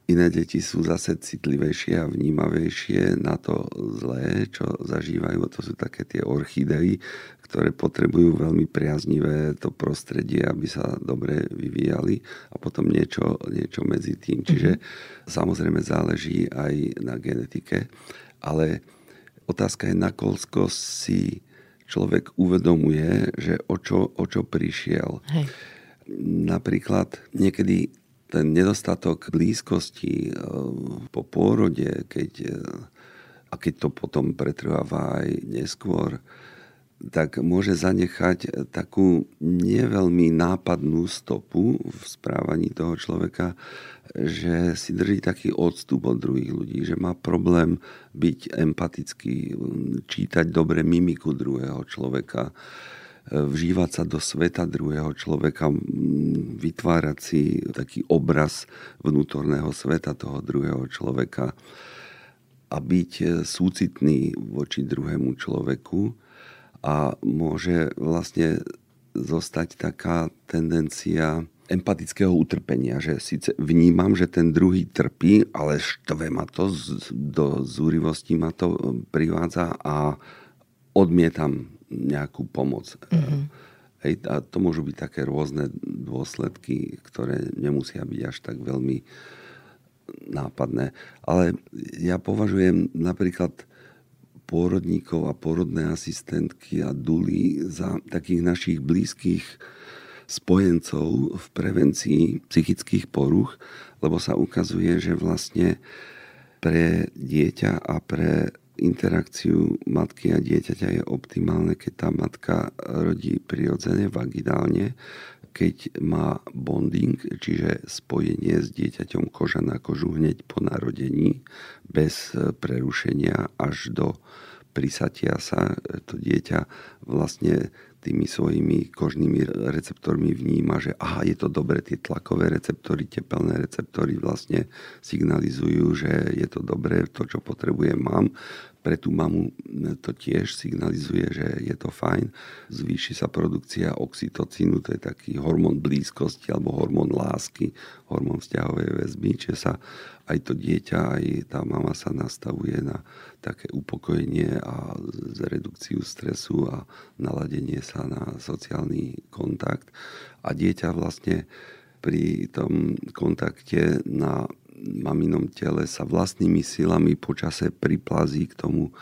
Iné deti sú zase citlivejšie a vnímavejšie na to zlé, čo zažívajú. To sú také tie orchidei, ktoré potrebujú veľmi priaznivé to prostredie, aby sa dobre vyvíjali a potom niečo, niečo medzi tým. Čiže mm-hmm. samozrejme záleží aj na genetike, ale otázka je, nakoľko si človek uvedomuje, že o čo, o čo prišiel. Hej. Napríklad niekedy ten nedostatok blízkosti eh, po pôrode, keď, eh, a keď to potom pretrváva aj neskôr, tak môže zanechať takú neveľmi nápadnú stopu v správaní toho človeka, že si drží taký odstup od druhých ľudí, že má problém byť empatický, čítať dobre mimiku druhého človeka, vžívať sa do sveta druhého človeka, vytvárať si taký obraz vnútorného sveta toho druhého človeka a byť súcitný voči druhému človeku a môže vlastne zostať taká tendencia empatického utrpenia, že síce vnímam, že ten druhý trpí, ale štve ma to, do zúrivosti ma to privádza a odmietam nejakú pomoc. Mm-hmm. Hej, a to môžu byť také rôzne dôsledky, ktoré nemusia byť až tak veľmi nápadné. Ale ja považujem napríklad pôrodníkov a pôrodné asistentky a duly za takých našich blízkych spojencov v prevencii psychických poruch, lebo sa ukazuje, že vlastne pre dieťa a pre interakciu matky a dieťaťa je optimálne, keď tá matka rodí prirodzene, vaginálne, keď má bonding, čiže spojenie s dieťaťom koža na kožu hneď po narodení, bez prerušenia až do prisatia sa. To dieťa vlastne tými svojimi kožnými receptormi vníma, že aha, je to dobre, tie tlakové receptory, tepelné receptory vlastne signalizujú, že je to dobré, to, čo potrebujem, mám pre tú mamu to tiež signalizuje, že je to fajn. Zvýši sa produkcia oxytocínu, to je taký hormón blízkosti alebo hormón lásky, hormón vzťahovej väzby, čiže sa aj to dieťa, aj tá mama sa nastavuje na také upokojenie a redukciu stresu a naladenie sa na sociálny kontakt. A dieťa vlastne pri tom kontakte na maminom tele sa vlastnými silami počase priplazí k tomu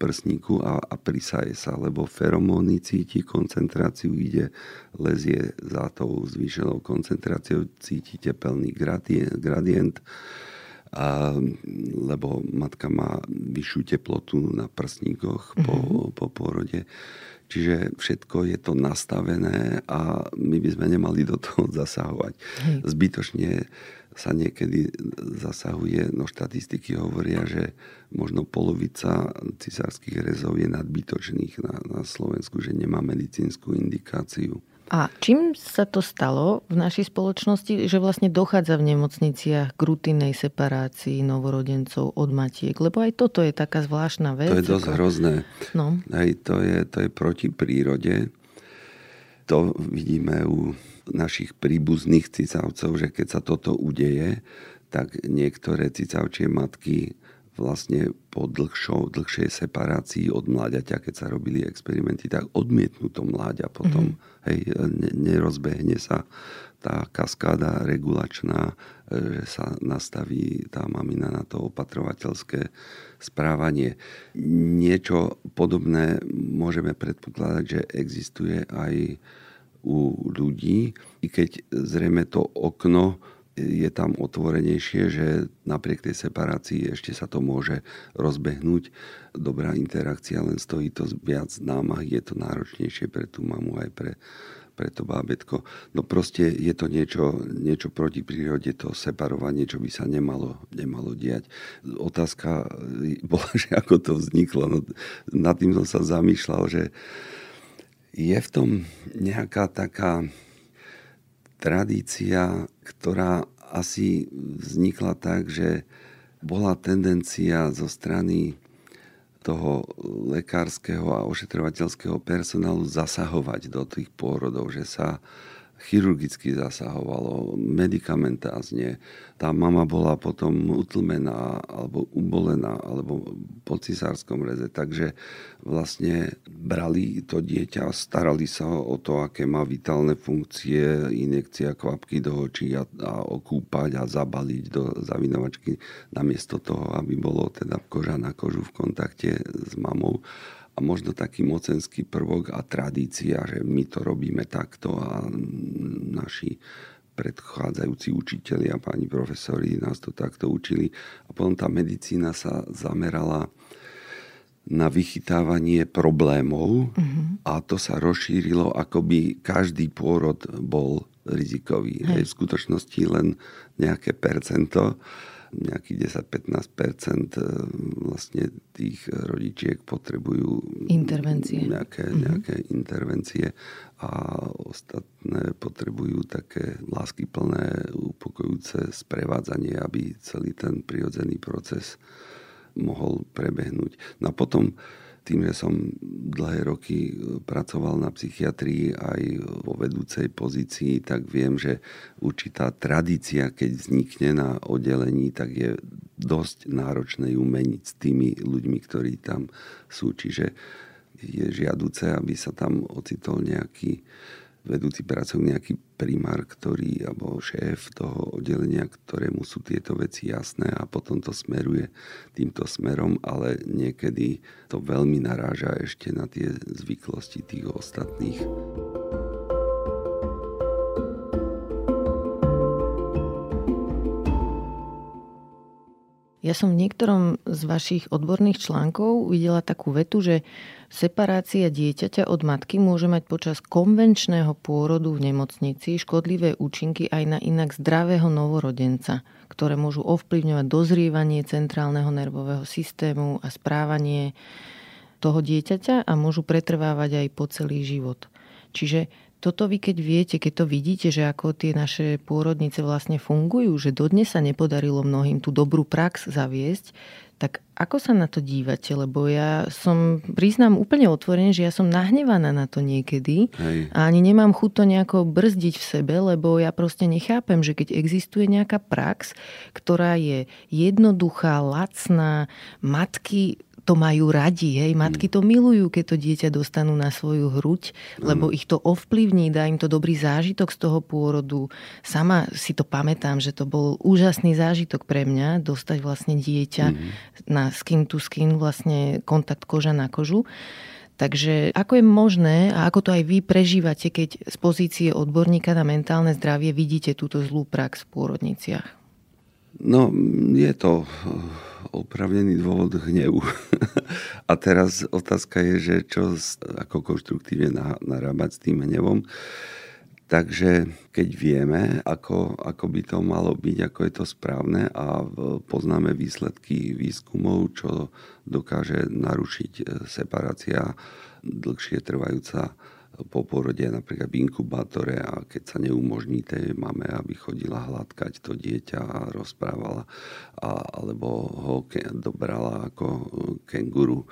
prsníku a, a prisaje sa, lebo feromóny cíti koncentráciu, ide, lezie za tou zvýšenou koncentráciou, cíti tepelný gradient, gradient a, lebo matka má vyššiu teplotu na prsníkoch mm-hmm. po, mhm. po pôrode. Čiže všetko je to nastavené a my by sme nemali do toho [LAUGHS] zasahovať. Hej. Zbytočne sa niekedy zasahuje, no štatistiky hovoria, že možno polovica cisárskych rezov je nadbytočných na, na Slovensku, že nemá medicínsku indikáciu. A čím sa to stalo v našej spoločnosti, že vlastne dochádza v nemocniciach k rutinnej separácii novorodencov od matiek? Lebo aj toto je taká zvláštna vec. To je dosť ako... hrozné. No. Aj to, je, to je proti prírode. To vidíme u našich príbuzných cicavcov, že keď sa toto udeje, tak niektoré cicavčie matky vlastne po dlhšou, dlhšej separácii od mláďaťa, keď sa robili experimenty, tak odmietnú to mláďa potom. Mm-hmm. Hej, ne, nerozbehne sa tá kaskáda regulačná, e, že sa nastaví tá mamina na to opatrovateľské správanie. Niečo podobné môžeme predpokladať, že existuje aj u ľudí, i keď zrejme to okno je tam otvorenejšie, že napriek tej separácii ešte sa to môže rozbehnúť. Dobrá interakcia, len stojí to viac námah, je to náročnejšie pre tú mamu aj pre, pre to bábetko. No proste je to niečo, niečo proti prírode, to separovanie, čo by sa nemalo, nemalo diať. Otázka bola, [LAUGHS] že ako to vzniklo. No, nad tým som sa zamýšľal, že je v tom nejaká taká tradícia, ktorá asi vznikla tak, že bola tendencia zo strany toho lekárskeho a ošetrovateľského personálu zasahovať do tých pôrodov, že sa chirurgicky zasahovalo, medikamentázne. Tá mama bola potom utlmená alebo ubolená alebo po cisárskom reze. Takže vlastne brali to dieťa, starali sa o to, aké má vitálne funkcie, injekcia kvapky do očí a, a okúpať a zabaliť do zavinovačky namiesto toho, aby bolo teda koža na kožu v kontakte s mamou a možno taký mocenský prvok a tradícia, že my to robíme takto a naši predchádzajúci učiteľi a pani profesori nás to takto učili. A potom tá medicína sa zamerala na vychytávanie problémov uh-huh. a to sa rozšírilo, ako by každý pôrod bol rizikový. Hej. V skutočnosti len nejaké percento nejakých 10-15% vlastne tých rodičiek potrebujú intervencie. Nejaké, mm-hmm. nejaké intervencie a ostatné potrebujú také láskyplné, upokojujúce sprevádzanie, aby celý ten prirodzený proces mohol prebehnúť. No a potom tým, že som dlhé roky pracoval na psychiatrii aj vo vedúcej pozícii, tak viem, že určitá tradícia, keď vznikne na oddelení, tak je dosť náročné ju meniť s tými ľuďmi, ktorí tam sú. Čiže je žiaduce, aby sa tam ocitol nejaký vedúci pracovník, nejaký primár, ktorý, alebo šéf toho oddelenia, ktorému sú tieto veci jasné a potom to smeruje týmto smerom, ale niekedy to veľmi naráža ešte na tie zvyklosti tých ostatných. Ja som v niektorom z vašich odborných článkov videla takú vetu, že separácia dieťaťa od matky môže mať počas konvenčného pôrodu v nemocnici škodlivé účinky aj na inak zdravého novorodenca, ktoré môžu ovplyvňovať dozrievanie centrálneho nervového systému a správanie toho dieťaťa a môžu pretrvávať aj po celý život. Čiže toto vy keď viete, keď to vidíte, že ako tie naše pôrodnice vlastne fungujú, že dodnes sa nepodarilo mnohým tú dobrú prax zaviesť, tak ako sa na to dívate? Lebo ja som, priznám úplne otvorene, že ja som nahnevaná na to niekedy Hej. a ani nemám chuť to nejako brzdiť v sebe, lebo ja proste nechápem, že keď existuje nejaká prax, ktorá je jednoduchá, lacná, matky to majú radi. Hej. Matky to milujú, keď to dieťa dostanú na svoju hruď, lebo ich to ovplyvní, dá im to dobrý zážitok z toho pôrodu. Sama si to pamätám, že to bol úžasný zážitok pre mňa, dostať vlastne dieťa mm-hmm. na skin to skin, vlastne kontakt koža na kožu. Takže ako je možné a ako to aj vy prežívate, keď z pozície odborníka na mentálne zdravie vidíte túto zlú prax v pôrodniciach? No, je to opravnený dôvod hnevu. [LAUGHS] A teraz otázka je, že čo ako konštruktívne narábať s tým hnevom. Takže keď vieme, ako, ako by to malo byť, ako je to správne a poznáme výsledky výskumov, čo dokáže narušiť e, separácia dlhšie trvajúca po porode napríklad v inkubátore a keď sa neumožní tej mame, aby chodila hladkať to dieťa a rozprávala a, alebo ho ke, dobrala ako kenguru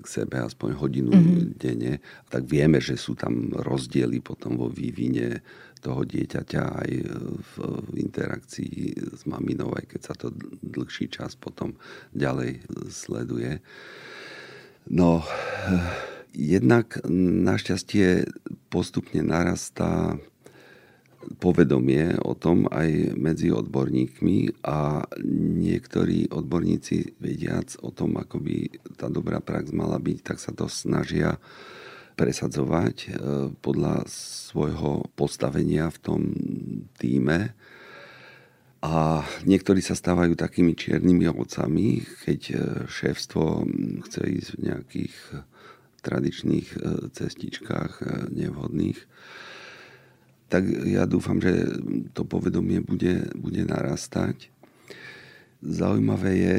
k sebe aspoň hodinu mm-hmm. denne, tak vieme, že sú tam rozdiely potom vo vývine toho dieťaťa aj v, v interakcii s maminou, aj keď sa to dlhší čas potom ďalej sleduje. No, Jednak našťastie postupne narastá povedomie o tom aj medzi odborníkmi a niektorí odborníci vediac o tom, ako by tá dobrá prax mala byť, tak sa to snažia presadzovať e, podľa svojho postavenia v tom týme. A niektorí sa stávajú takými čiernymi ovocami, keď e, šéfstvo chce ísť v nejakých tradičných e, cestičkách e, nevhodných. Tak ja dúfam, že to povedomie bude, bude narastať. Zaujímavé je,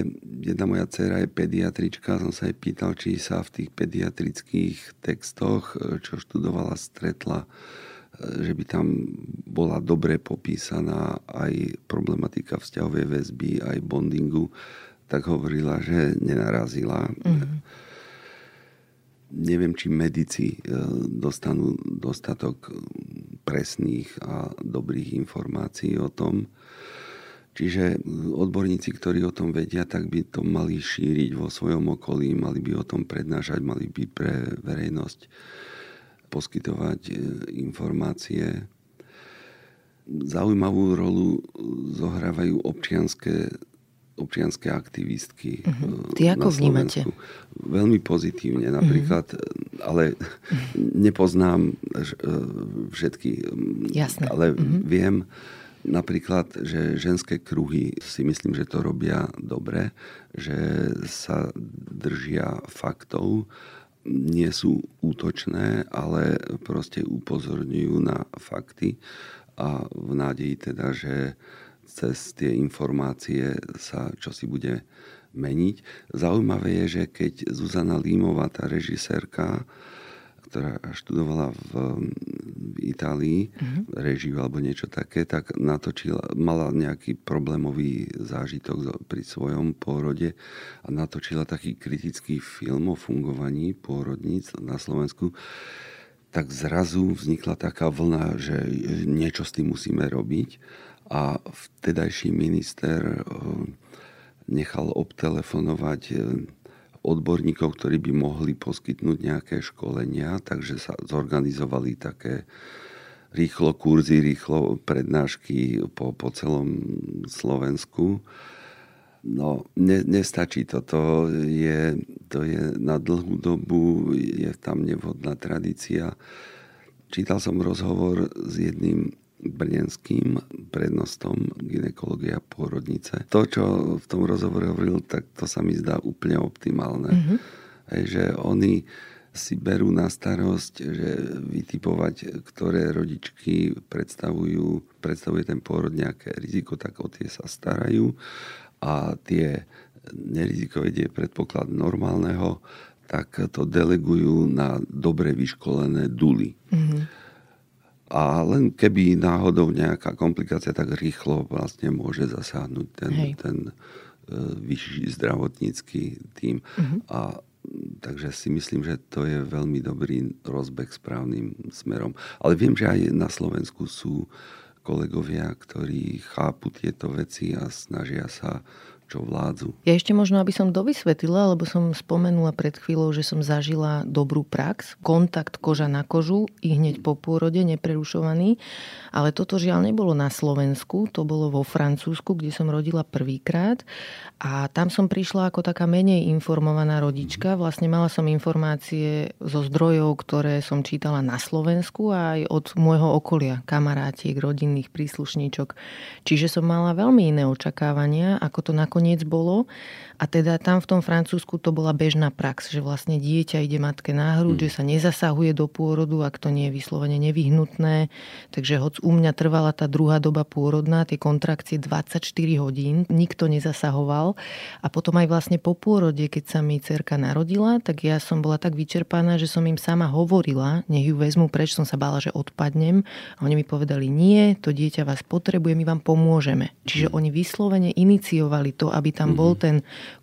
jedna moja dcera je pediatrička, som sa jej pýtal, či sa v tých pediatrických textoch, e, čo študovala, stretla, že by tam bola dobre popísaná aj problematika vzťahovej väzby, aj bondingu, tak hovorila, že nenarazila. Mm-hmm neviem, či medici e, dostanú dostatok presných a dobrých informácií o tom. Čiže odborníci, ktorí o tom vedia, tak by to mali šíriť vo svojom okolí, mali by o tom prednášať, mali by pre verejnosť poskytovať e, informácie. Zaujímavú rolu zohrávajú občianské občianské aktivistky. Uh-huh. Ty ako vnímate? Veľmi pozitívne napríklad, uh-huh. ale nepoznám e, všetky, Jasné. ale uh-huh. viem napríklad, že ženské kruhy si myslím, že to robia dobre, že sa držia faktov, nie sú útočné, ale proste upozorňujú na fakty a v nádeji teda, že cez tie informácie sa čo si bude meniť. Zaujímavé je, že keď Zuzana Límová, tá režisérka, ktorá študovala v, v Itálii, mm-hmm. režiu alebo niečo také, tak natočila, mala nejaký problémový zážitok pri svojom pôrode a natočila taký kritický film o fungovaní pôrodníc na Slovensku tak zrazu vznikla taká vlna, že niečo s tým musíme robiť a vtedajší minister eh, nechal obtelefonovať eh, odborníkov, ktorí by mohli poskytnúť nejaké školenia, takže sa zorganizovali také rýchlo kurzy, rýchlo prednášky po, po celom Slovensku. No, ne, nestačí to. To je, to je na dlhú dobu, je tam nevhodná tradícia. Čítal som rozhovor s jedným brnenským prednostom ginekologia pôrodnice. To, čo v tom rozhovore hovoril, tak to sa mi zdá úplne optimálne. Mm-hmm. Hej, že oni si berú na starosť, že vytipovať, ktoré rodičky predstavujú, predstavuje ten pôrod nejaké riziko, tak o tie sa starajú a tie nerizikové, kde je predpoklad normálneho, tak to delegujú na dobre vyškolené duly. Mm-hmm. A len keby náhodou nejaká komplikácia, tak rýchlo vlastne môže zasáhnuť ten, ten e, vyšší zdravotnícky tým. Mm-hmm. A takže si myslím, že to je veľmi dobrý rozbeh správnym smerom. Ale viem, že aj na Slovensku sú kolegovia, ktorí chápu tieto veci a snažia sa čo vládzu. Ja ešte možno, aby som dovysvetlila, lebo som spomenula pred chvíľou, že som zažila dobrú prax, kontakt koža na kožu i hneď po pôrode, neprerušovaný. Ale toto žiaľ nebolo na Slovensku, to bolo vo Francúzsku, kde som rodila prvýkrát. A tam som prišla ako taká menej informovaná rodička. Vlastne mala som informácie zo zdrojov, ktoré som čítala na Slovensku a aj od môjho okolia, kamarátiek, rodinných príslušníčok. Čiže som mala veľmi iné očakávania, ako to nakoniec nakoniec bolo. A teda tam v tom Francúzsku to bola bežná prax, že vlastne dieťa ide matke na hruď, mm. že sa nezasahuje do pôrodu, ak to nie je vyslovene nevyhnutné. Takže hoď u mňa trvala tá druhá doba pôrodná, tie kontrakcie 24 hodín, nikto nezasahoval. A potom aj vlastne po pôrode, keď sa mi cerka narodila, tak ja som bola tak vyčerpaná, že som im sama hovorila, nech ju vezmu preč, som sa bála, že odpadnem. A oni mi povedali, nie, to dieťa vás potrebuje, my vám pomôžeme. Čiže mm. oni vyslovene iniciovali to, aby tam mm-hmm. bol ten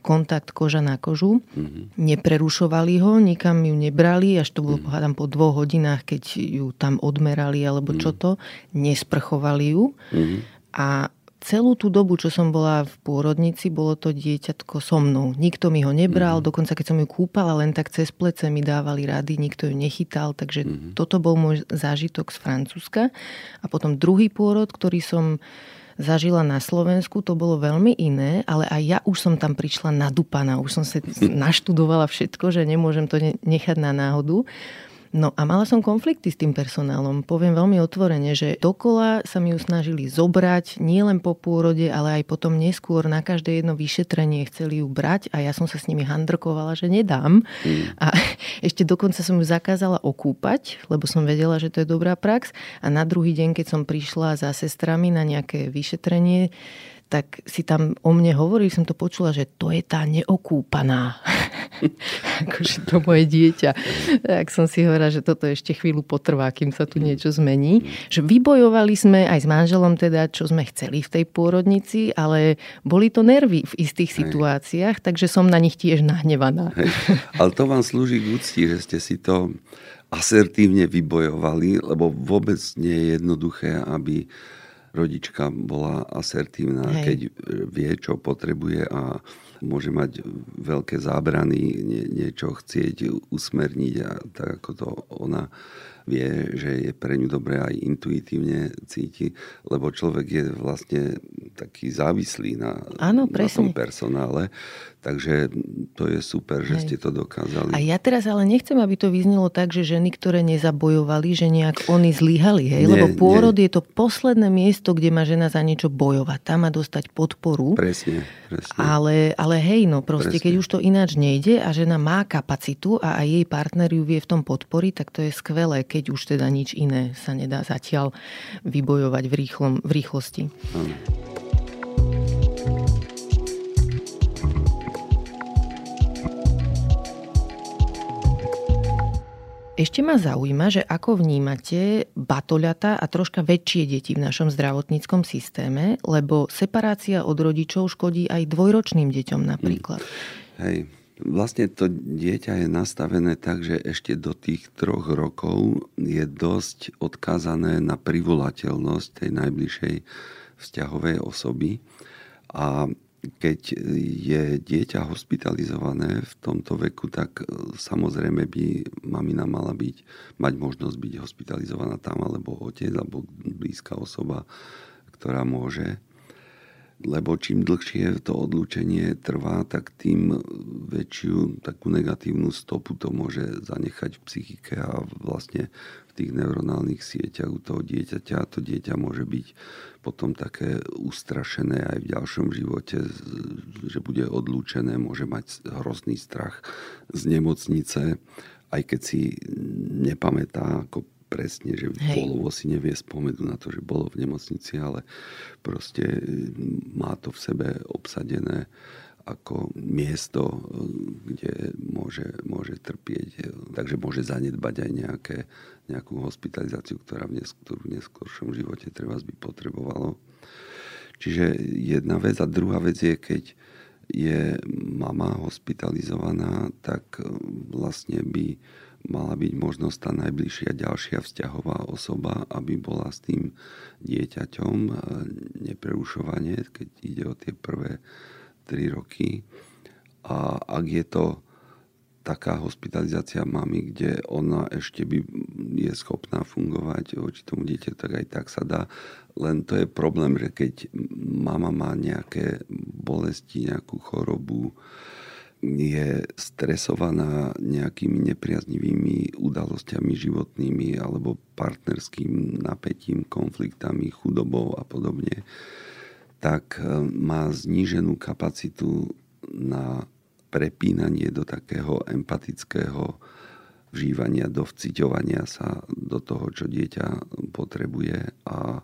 kontakt koža na kožu. Mm-hmm. Neprerušovali ho, nikam ju nebrali, až to bolo mm-hmm. po dvoch hodinách, keď ju tam odmerali alebo čo mhm. to. Nesprchovali ju. Mm-hmm. A celú tú dobu, čo som bola v pôrodnici, bolo to dieťatko so mnou. Nikto mi ho nebral, mm-hmm. dokonca keď som ju kúpala, len tak cez plece mi dávali rady, nikto ju nechytal, takže mm-hmm. toto bol môj zážitok z Francúzska. A potom druhý pôrod, ktorý som zažila na Slovensku, to bolo veľmi iné, ale aj ja už som tam prišla nadúpaná, už som sa [LAUGHS] naštudovala všetko, že nemôžem to nechať na náhodu. No a mala som konflikty s tým personálom. Poviem veľmi otvorene, že dokola sa mi ju snažili zobrať, nie len po pôrode, ale aj potom neskôr na každé jedno vyšetrenie chceli ju brať a ja som sa s nimi handrkovala, že nedám. Mm. A [LAUGHS] ešte dokonca som ju zakázala okúpať, lebo som vedela, že to je dobrá prax. A na druhý deň, keď som prišla za sestrami na nejaké vyšetrenie, tak si tam o mne hovorí, som to počula, že to je tá neokúpaná. [LAUGHS] akože to moje dieťa. Tak som si hovorila, že toto ešte chvíľu potrvá, kým sa tu niečo zmení. Že vybojovali sme aj s manželom teda, čo sme chceli v tej pôrodnici, ale boli to nervy v istých situáciách, takže som na nich tiež nahnevaná. Ale to vám slúži k úcti, že ste si to asertívne vybojovali, lebo vôbec nie je jednoduché, aby rodička bola asertívna, Hej. keď vie, čo potrebuje a môže mať veľké zábrany, nie, niečo chcieť usmerniť a tak ako to ona vie, že je pre ňu dobré aj intuitívne cíti, lebo človek je vlastne taký závislý na, Áno, na tom personále. Takže to je super, že Hej. ste to dokázali. A ja teraz ale nechcem, aby to vyznelo tak, že ženy, ktoré nezabojovali, že nejak oni zlyhali. Hej? Nie, Lebo pôrod nie. je to posledné miesto, kde má žena za niečo bojovať. Tam má dostať podporu. Presne. presne. Ale, ale hej, no proste, presne. keď už to ináč nejde a žena má kapacitu a aj jej partner ju vie v tom podporiť, tak to je skvelé, keď keď už teda nič iné sa nedá zatiaľ vybojovať v, rýchlom, v rýchlosti. Ano. Ešte ma zaujíma, že ako vnímate batoľata a troška väčšie deti v našom zdravotníckom systéme, lebo separácia od rodičov škodí aj dvojročným deťom hm. napríklad. Hmm. Hej, vlastne to dieťa je nastavené tak, že ešte do tých troch rokov je dosť odkázané na privolateľnosť tej najbližšej vzťahovej osoby. A keď je dieťa hospitalizované v tomto veku, tak e, samozrejme by mamina mala byť, mať možnosť byť hospitalizovaná tam, alebo otec, alebo blízka osoba, ktorá môže. Lebo čím dlhšie to odlúčenie trvá, tak tým väčšiu takú negatívnu stopu to môže zanechať v psychike a vlastne tých neuronálnych sieťach u toho dieťaťa. To dieťa môže byť potom také ustrašené aj v ďalšom živote, že bude odlúčené, môže mať hrozný strach z nemocnice, aj keď si nepamätá ako presne, že Hej. polovo si nevie spomenúť na to, že bolo v nemocnici, ale proste má to v sebe obsadené ako miesto, kde môže, môže trpieť, takže môže zanedbať aj nejaké, nejakú hospitalizáciu, ktorá v, nesk- v neskôršom živote treba by potrebovalo. Čiže jedna vec a druhá vec je, keď je mama hospitalizovaná, tak e, vlastne by mala byť možnosť tá najbližšia ďalšia vzťahová osoba, aby bola s tým dieťaťom e, neprerušovanie, keď ide o tie prvé 3 roky. A ak je to taká hospitalizácia mamy, kde ona ešte by je schopná fungovať voči tomu dieťa, tak aj tak sa dá. Len to je problém, že keď mama má nejaké bolesti, nejakú chorobu, je stresovaná nejakými nepriaznivými udalosťami životnými alebo partnerským napätím, konfliktami, chudobou a podobne, tak e, má zníženú kapacitu na prepínanie do takého empatického vžívania, do vciťovania sa do toho, čo dieťa potrebuje a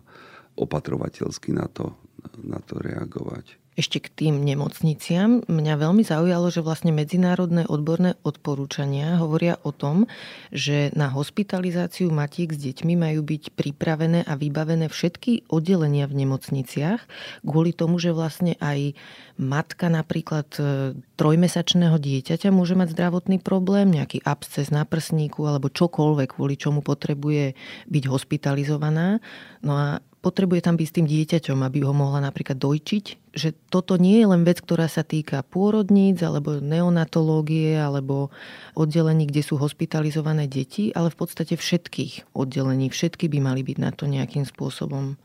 opatrovateľsky na to, na to reagovať. Ešte k tým nemocniciam. Mňa veľmi zaujalo, že vlastne medzinárodné odborné odporúčania hovoria o tom, že na hospitalizáciu matiek s deťmi majú byť pripravené a vybavené všetky oddelenia v nemocniciach, kvôli tomu, že vlastne aj matka napríklad e, trojmesačného dieťaťa môže mať zdravotný problém, nejaký absces na prsníku alebo čokoľvek, kvôli čomu potrebuje byť hospitalizovaná. No a potrebuje tam byť s tým dieťaťom, aby ho mohla napríklad dojčiť. Že toto nie je len vec, ktorá sa týka pôrodníc alebo neonatológie alebo oddelení, kde sú hospitalizované deti, ale v podstate všetkých oddelení. Všetky by mali byť na to nejakým spôsobom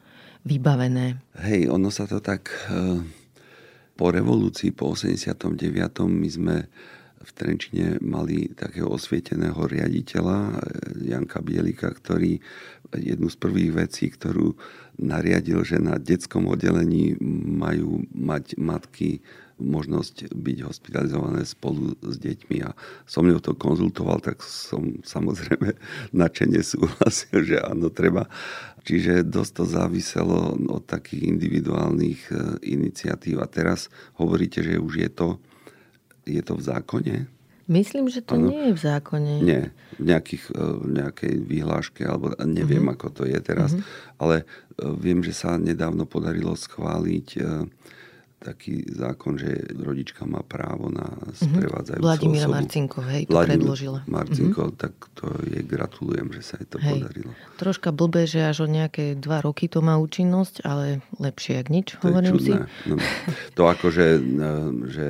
vybavené. Hej, ono sa to tak eh, po revolúcii, po 89. my sme v Trenčine mali takého osvieteného riaditeľa eh, Janka Bielika, ktorý jednu z prvých vecí, ktorú nariadil, že na detskom oddelení majú mať matky možnosť byť hospitalizované spolu s deťmi a som mňou to konzultoval, tak som samozrejme [LAUGHS] načene súhlasil, že áno, treba. Čiže dosť to záviselo od takých individuálnych eh, iniciatív. A teraz hovoríte, že už je to je to v zákone? Myslím, že to ano. nie je v zákone. Nie, v nejakých, e, nejakej výhláške, alebo neviem, uh-huh. ako to je teraz. Uh-huh. Ale e, viem, že sa nedávno podarilo schváliť e, taký zákon, že rodička má právo na mhm. sprevádzajúcu Vladimíra osobu. Marcinko, hej, to Vladimír predložila. Marcinko, mm-hmm. tak to je gratulujem, že sa jej to hej. podarilo. Troška blbé, že až o nejaké dva roky to má účinnosť, ale lepšie, jak nič, to hovorím si. No, to akože že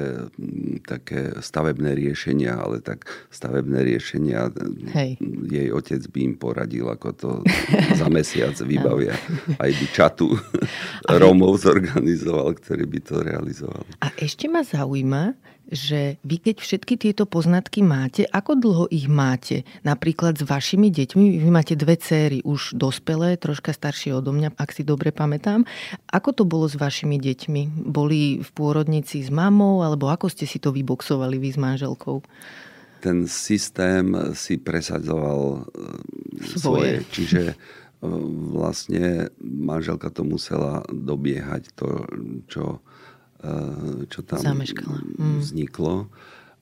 také stavebné riešenia, ale tak stavebné riešenia hej. jej otec by im poradil, ako to [LAUGHS] za mesiac vybavia. Aj by čatu [LAUGHS] Rómov zorganizoval, ktorý by to realizovali. A ešte ma zaujíma, že vy keď všetky tieto poznatky máte, ako dlho ich máte? Napríklad s vašimi deťmi, vy máte dve céry, už dospelé, troška staršie odo mňa, ak si dobre pamätám. Ako to bolo s vašimi deťmi? Boli v pôrodnici s mamou, alebo ako ste si to vyboxovali vy s manželkou? Ten systém si presadzoval e, svoje. svoje. Čiže e, vlastne manželka to musela dobiehať to, čo čo tam Zameškala. Mm. vzniklo.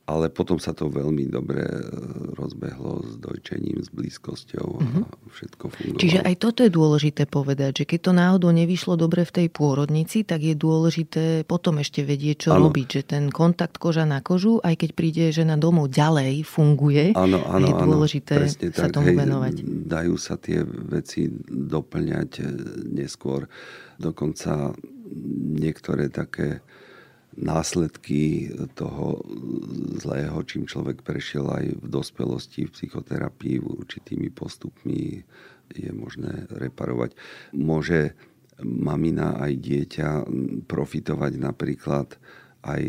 ale potom sa to veľmi dobre e, rozbehlo s dojčením, s blízkosťou a mm-hmm. všetko fungovalo. Čiže aj toto je dôležité povedať, že keď to náhodou nevyšlo dobre v tej pôrodnici, tak je dôležité potom ešte vedieť, čo ano. robiť, že ten kontakt koža na kožu, aj keď príde žena domov ďalej, funguje. Áno, áno, je dôležité áno, sa tak, tomu hej, venovať. Dajú sa tie veci doplňať e, neskôr. Dokonca niektoré také následky toho zlého, čím človek prešiel aj v dospelosti, v psychoterapii, určitými postupmi je možné reparovať. Môže mamina aj dieťa profitovať napríklad aj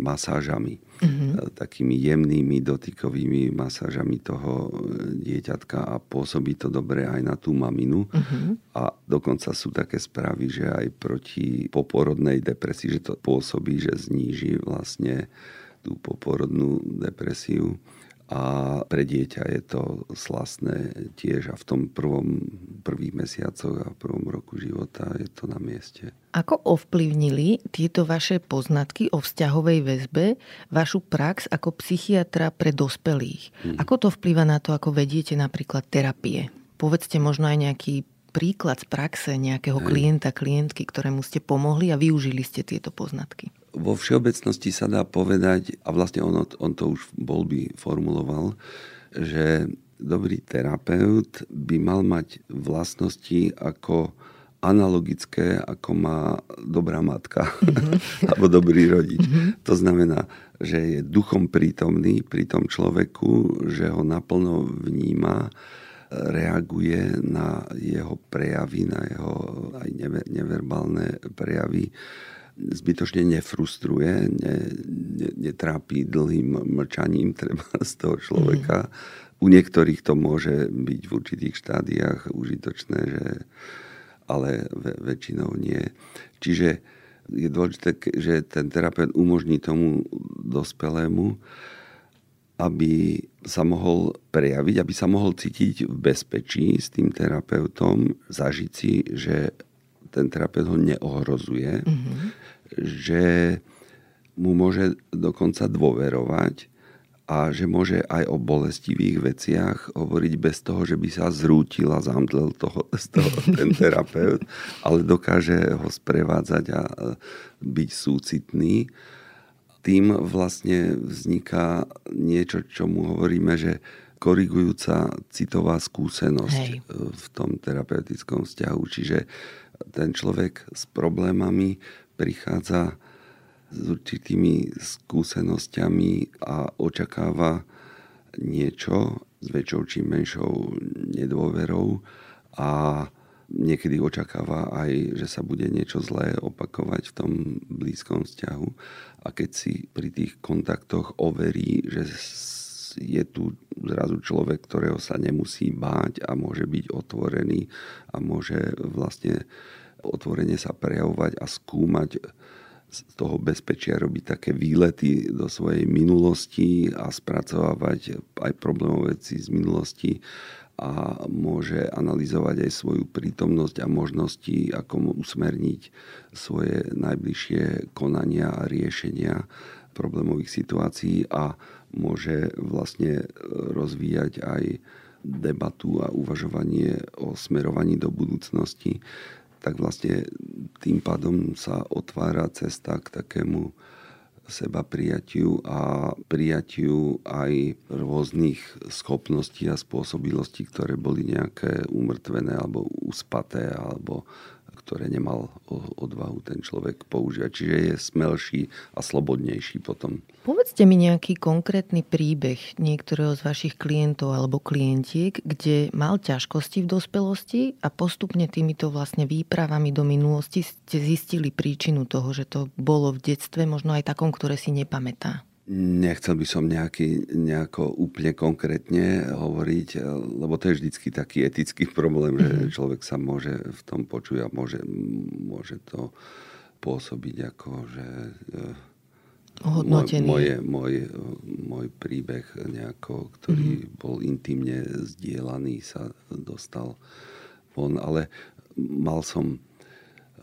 masážami. Mm-hmm. Takými jemnými dotykovými masážami toho dieťatka a pôsobí to dobre aj na tú maminu. Mm-hmm. A dokonca sú také správy, že aj proti poporodnej depresii, že to pôsobí, že zníži vlastne tú poporodnú depresiu a pre dieťa je to slastné tiež a v tom prvom, prvých mesiacoch a prvom roku života je to na mieste. Ako ovplyvnili tieto vaše poznatky o vzťahovej väzbe vašu prax ako psychiatra pre dospelých? Hmm. Ako to vplýva na to, ako vediete napríklad terapie? Povedzte možno aj nejaký príklad z praxe nejakého klienta, klientky, ktorému ste pomohli a využili ste tieto poznatky vo všeobecnosti sa dá povedať, a vlastne on, on to už bol by formuloval, že dobrý terapeut by mal mať vlastnosti ako analogické, ako má dobrá matka mm-hmm. [LAUGHS] alebo dobrý rodič. Mm-hmm. To znamená, že je duchom prítomný pri tom človeku, že ho naplno vníma, reaguje na jeho prejavy, na jeho aj neverbálne prejavy zbytočne nefrustruje, ne, ne, netrápi dlhým mlčaním treba [LAUGHS] z toho človeka. Mm. U niektorých to môže byť v určitých štádiách užitočné, že, ale väčšinou nie. Čiže je dôležité, že ten terapeut umožní tomu dospelému, aby sa mohol prejaviť, aby sa mohol cítiť v bezpečí s tým terapeutom, zažiť si, že ten terapeut ho neohrozuje, mm-hmm. Že mu môže dokonca dôverovať a že môže aj o bolestivých veciach hovoriť bez toho, že by sa zrútil a zamdlel toho, [LAUGHS] z toho ten terapeut, ale dokáže ho sprevádzať a byť súcitný. Tým vlastne vzniká niečo, čo mu hovoríme, že korigujúca citová skúsenosť Hej. v tom terapeutickom vzťahu. Čiže ten človek s problémami prichádza s určitými skúsenosťami a očakáva niečo s väčšou či menšou nedôverou a niekedy očakáva aj, že sa bude niečo zlé opakovať v tom blízkom vzťahu. A keď si pri tých kontaktoch overí, že je tu zrazu človek, ktorého sa nemusí báť a môže byť otvorený a môže vlastne otvorene sa prejavovať a skúmať z toho bezpečia robiť také výlety do svojej minulosti a spracovávať aj problémové veci z minulosti a môže analyzovať aj svoju prítomnosť a možnosti, ako usmerniť svoje najbližšie konania a riešenia problémových situácií a môže vlastne e, rozvíjať aj debatu a uvažovanie o smerovaní do budúcnosti, tak vlastne tým pádom sa otvára cesta k takému seba prijatiu a prijatiu aj rôznych schopností a spôsobilostí, ktoré boli nejaké umrtvené alebo uspaté alebo ktoré nemal odvahu ten človek používať. Čiže je smelší a slobodnejší potom. Povedzte mi nejaký konkrétny príbeh niektorého z vašich klientov alebo klientiek, kde mal ťažkosti v dospelosti a postupne týmito vlastne výpravami do minulosti ste zistili príčinu toho, že to bolo v detstve možno aj takom, ktoré si nepamätá. Nechcel by som nejaký, nejako úplne konkrétne hovoriť, lebo to je vždycky taký etický problém, mm-hmm. že mhm. človek sa môže v tom počuť a môže, môže to pôsobiť ako, že Ohodnotený. Moje, môj, môj príbeh nejako, ktorý mm-hmm. bol intimne zdieľaný, sa dostal von, ale mal som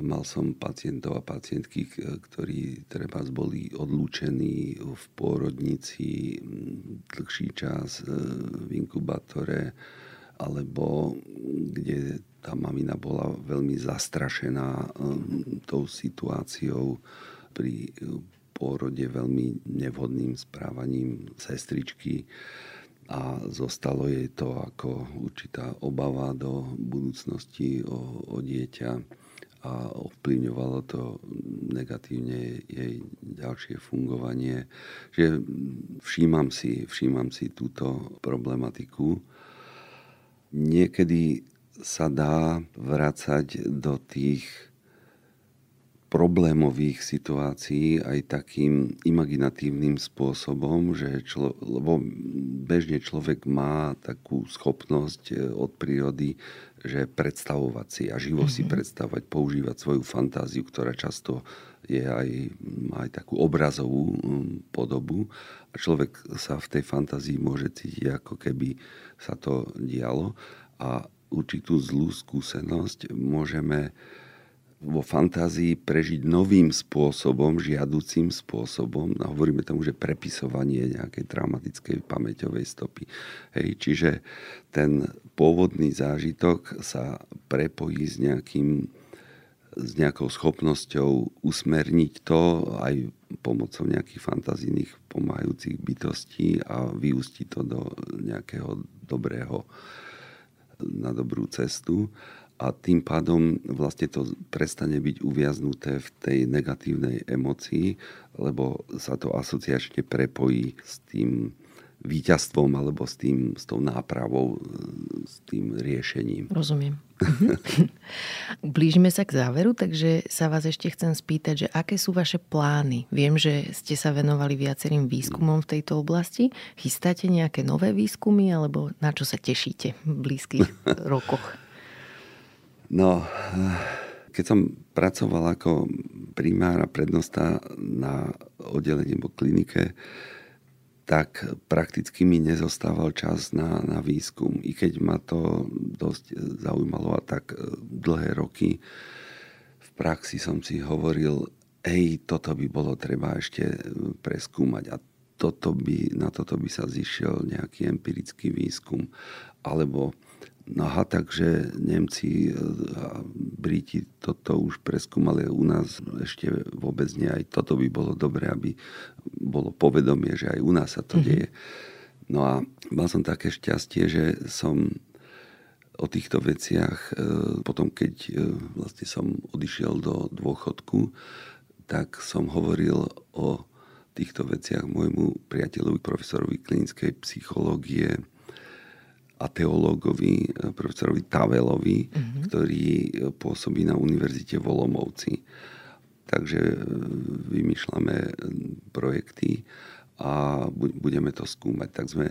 Mal som pacientov a pacientky, ktorí treba boli odlúčení v pôrodnici dlhší čas e, v inkubátore, alebo kde tá mamina bola veľmi zastrašená e, tou situáciou pri pôrode veľmi nevhodným správaním sestričky. A zostalo jej to ako určitá obava do budúcnosti o, o dieťa a ovplyvňovalo to negatívne jej ďalšie fungovanie. Že všímam si, všímam si túto problematiku. Niekedy sa dá vracať do tých problémových situácií aj takým imaginatívnym spôsobom, že člo, lebo bežne človek má takú schopnosť e, od prírody, že predstavovať si a živo mm-hmm. si mhm. predstavovať, používať svoju fantáziu, ktorá často je aj, má aj takú obrazovú mm, podobu a človek sa v tej fantázii môže cítiť, ako keby sa to dialo a určitú zlú skúsenosť môžeme vo fantázii prežiť novým spôsobom, žiaducím spôsobom. No, hovoríme tomu, že prepisovanie nejakej traumatickej pamäťovej stopy. Hej, čiže ten pôvodný zážitok sa prepojí s nejakým s nejakou schopnosťou usmerniť to aj pomocou nejakých fantazijných pomáhajúcich bytostí a vyústiť to do nejakého dobrého na dobrú cestu. A tým pádom vlastne to prestane byť uviaznuté v tej negatívnej emocii, lebo sa to asociačne prepojí s tým víťazstvom alebo s, tým, s tou nápravou, s tým riešením. Rozumiem. [LAUGHS] Blížime sa k záveru, takže sa vás ešte chcem spýtať, že aké sú vaše plány? Viem, že ste sa venovali viacerým výskumom v tejto oblasti. Chystáte nejaké nové výskumy alebo na čo sa tešíte v blízkych [LAUGHS] rokoch? No, keď som pracoval ako primár a prednosta na oddelení alebo klinike, tak prakticky mi nezostával čas na, na výskum. I keď ma to dosť zaujímalo a tak e, dlhé roky v praxi som si hovoril, hej, toto by bolo treba ešte preskúmať a toto by, na toto by sa zišiel nejaký empirický výskum. Alebo No a takže Nemci a Briti toto už preskúmali u nás ešte vôbec nie. Aj toto by bolo dobré, aby bolo povedomie, že aj u nás sa to mm-hmm. deje. No a mal som také šťastie, že som o týchto veciach, e, potom keď e, vlastne som odišiel do dôchodku, tak som hovoril o týchto veciach môjmu priateľovi, profesorovi klinickej psychológie a teológovi, profesorovi Tavelovi, mm-hmm. ktorý eh, pôsobí na Univerzite v Olomovci. Takže eh, vymýšľame projekty a budeme to skúmať. Tak sme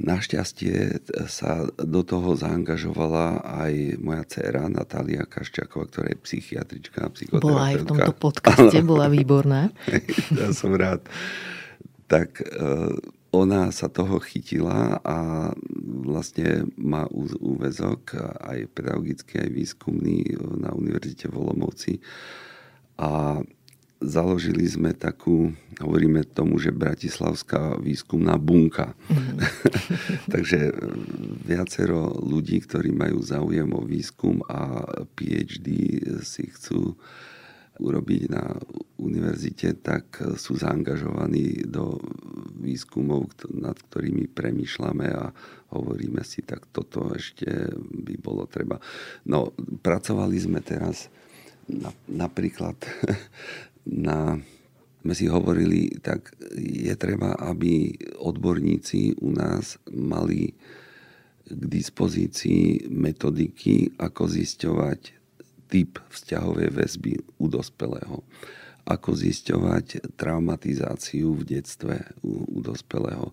Našťastie sa do toho zaangažovala aj moja dcéra Natália Kaščaková, ktorá je psychiatrička, psychoterapeutka. Bola aj v tomto [LAUGHS] podcaste, bola výborná. [LAUGHS] ja som rád. Tak ona sa toho chytila a vlastne má úvezok aj pedagogický, aj výskumný na Univerzite v Olomovci. A založili sme takú, hovoríme tomu, že Bratislavská výskumná bunka. Mm. [LAUGHS] Takže viacero ľudí, ktorí majú záujem o výskum a PhD si chcú urobiť na univerzite, tak sú zaangažovaní do výskumov, nad ktorými premýšľame a hovoríme si, tak toto ešte by bolo treba. No, pracovali sme teraz na, napríklad [LAUGHS] na sme si hovorili, tak je treba, aby odborníci u nás mali k dispozícii metodiky, ako zisťovať typ vzťahovej väzby u dospelého ako zisťovať traumatizáciu v detstve u, u dospelého.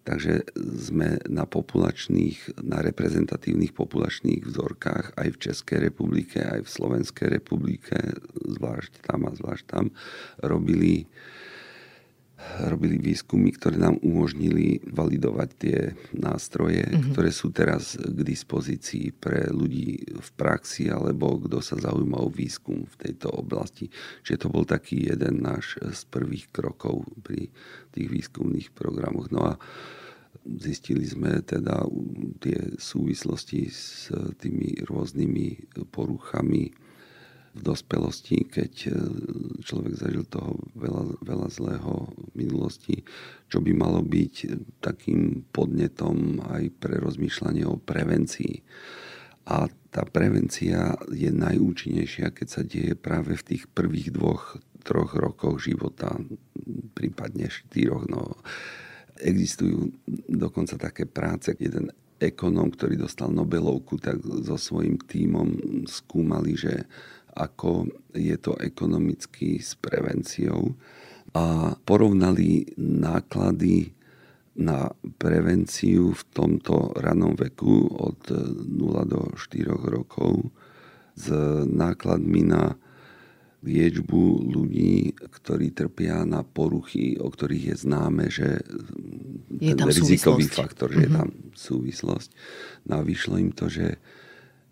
Takže sme na populačných, na reprezentatívnych populačných vzorkách aj v Českej republike, aj v Slovenskej republike, zvlášť tam a zvlášť tam, robili robili výskumy, ktoré nám umožnili validovať tie nástroje, mm-hmm. ktoré sú teraz k dispozícii pre ľudí v praxi alebo kto sa zaujíma o výskum v tejto oblasti. Čiže to bol taký jeden náš z prvých krokov pri tých výskumných programoch. No a zistili sme teda tie súvislosti s tými rôznymi poruchami v dospelosti, keď e, človek zažil toho veľa, veľa zlého v minulosti, čo by malo byť takým podnetom aj pre rozmýšľanie o prevencii. A tá prevencia je najúčinnejšia, keď sa deje práve v tých prvých dvoch, troch rokoch života, prípadne štyroch. No, existujú dokonca také práce, jeden ekonóm, ktorý dostal Nobelovku, tak so svojím tímom skúmali, že ako je to ekonomicky s prevenciou a porovnali náklady na prevenciu v tomto ranom veku od 0 do 4 rokov s nákladmi na liečbu ľudí, ktorí trpia na poruchy, o ktorých je známe, že je ten rizikový faktor, že mm-hmm. je mhm. tam súvislosť. No a vyšlo im to, že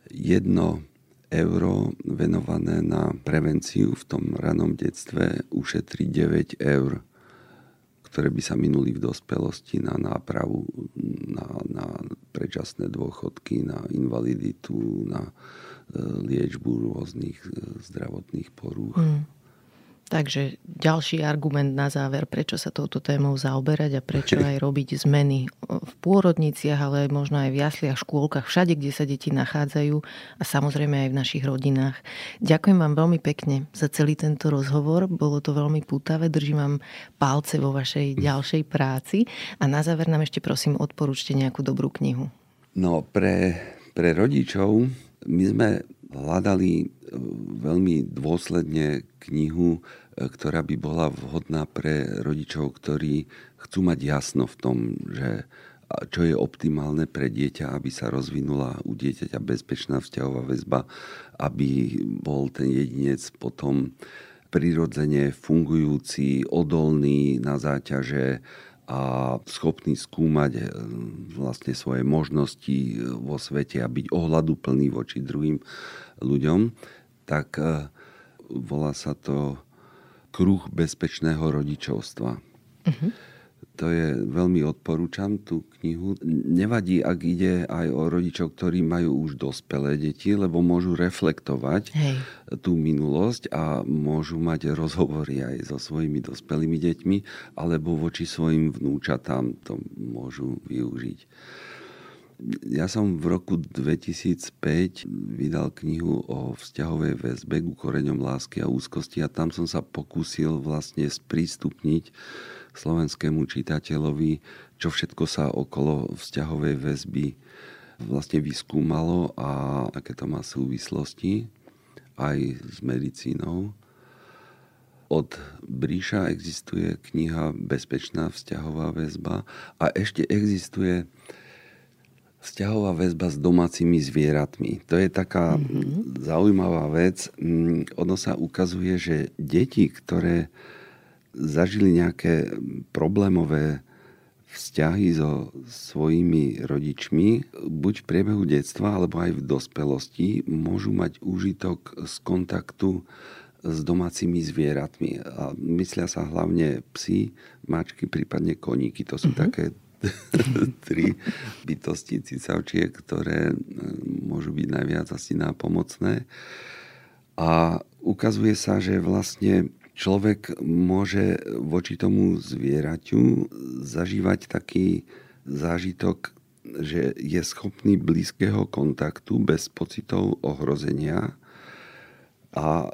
jedno euro venované na prevenciu v tom ranom detstve ušetrí 9 eur, ktoré by sa minuli v dospelosti na nápravu, na, na predčasné dôchodky, na invaliditu, na e, liečbu rôznych e, zdravotných porúch. Mm. Takže ďalší argument na záver, prečo sa touto témou zaoberať a prečo aj [LAUGHS] robiť zmeny v pôrodniciach, ale možno aj v jasliach, škôlkach, všade, kde sa deti nachádzajú a samozrejme aj v našich rodinách. Ďakujem vám veľmi pekne za celý tento rozhovor. Bolo to veľmi pútavé. Držím vám palce vo vašej ďalšej práci. A na záver nám ešte prosím odporúčte nejakú dobrú knihu. No pre, pre rodičov my sme hľadali veľmi dôsledne knihu, e, ktorá by bola vhodná pre rodičov, ktorí chcú mať jasno v tom, že čo je optimálne pre dieťa, aby sa rozvinula u dieťaťa bezpečná vzťahová väzba, aby bol ten jedinec potom prirodzene fungujúci, odolný na záťaže a schopný skúmať e, vlastne svoje možnosti vo svete a byť ohľaduplný voči druhým ľuďom tak e, volá sa to kruh bezpečného rodičovstva. Uh-huh. To je, veľmi odporúčam tú knihu. Nevadí, ak ide aj o rodičov, ktorí majú už dospelé deti, lebo môžu reflektovať Hej. tú minulosť a môžu mať rozhovory aj so svojimi dospelými deťmi, alebo voči svojim vnúčatám to môžu využiť. Ja som v roku 2005 vydal knihu o vzťahovej väzbe ku koreňom lásky a úzkosti a tam som sa pokúsil vlastne sprístupniť slovenskému čitateľovi, čo všetko sa okolo vzťahovej väzby vlastne vyskúmalo a aké to má súvislosti aj s medicínou. Od Bríša existuje kniha Bezpečná vzťahová väzba a ešte existuje Vzťahová väzba s domácimi zvieratmi. To je taká mm-hmm. zaujímavá vec. Mm, ono sa ukazuje, že deti, ktoré zažili nejaké problémové vzťahy so svojimi rodičmi, buď v priebehu detstva, alebo aj v dospelosti, môžu mať úžitok z kontaktu s domácimi zvieratmi. A myslia sa hlavne psy, mačky, prípadne koníky. To sú mm-hmm. také [LAUGHS] tri bytosti cicavčiek, ktoré e, môžu byť najviac asi nápomocné. A ukazuje sa, že vlastne človek môže voči tomu zvieraťu zažívať taký zážitok, že je schopný blízkeho kontaktu bez pocitov ohrozenia a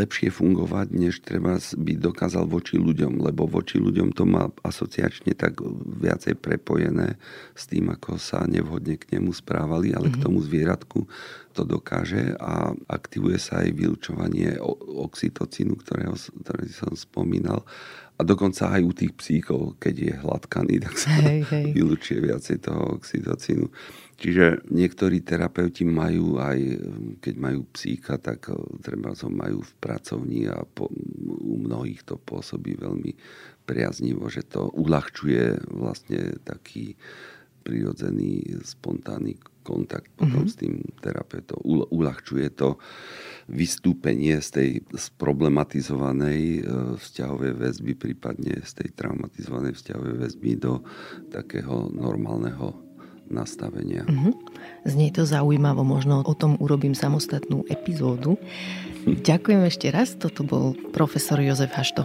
lepšie fungovať, než treba by dokázal voči ľuďom, lebo voči ľuďom to má asociačne tak viacej prepojené s tým, ako sa nevhodne k nemu správali, ale mm-hmm. k mhm. tomu zvieratku to dokáže a aktivuje sa aj vylučovanie oxytocínu, ktorého, ktorý som spomínal. A dokonca aj u tých psíkov, keď je hladkaný, [LAUGHS] tak sa hej, hej. vylúčuje viacej toho oxytocínu. Čiže niektorí terapeuti majú aj, keď majú psíka, tak eh, treba ho majú v pracovni a po, u mnohých to pôsobí veľmi priaznivo, že to uľahčuje vlastne taký prirodzený, spontánny kontakt potom mm-hmm. s tým terapeutom. Uľahčuje to vystúpenie z tej sproblematizovanej e, vzťahovej väzby, prípadne z tej traumatizovanej vzťahovej väzby do takého normálneho nastavenia. Mm-hmm. Znie to zaujímavo, možno o tom urobím samostatnú epizódu. [LAUGHS] Ďakujem ešte raz, toto bol profesor Jozef Hašto.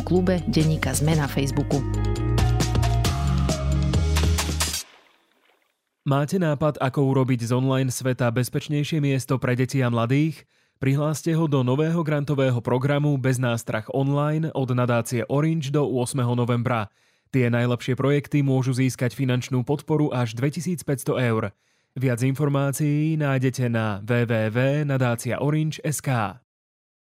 klube Denníka Zme na Facebooku. Máte nápad, ako urobiť z online sveta bezpečnejšie miesto pre deti a mladých? Prihláste ho do nového grantového programu Bez nástrach online od nadácie Orange do 8. novembra. Tie najlepšie projekty môžu získať finančnú podporu až 2500 eur. Viac informácií nájdete na www.nadáciaorange.sk.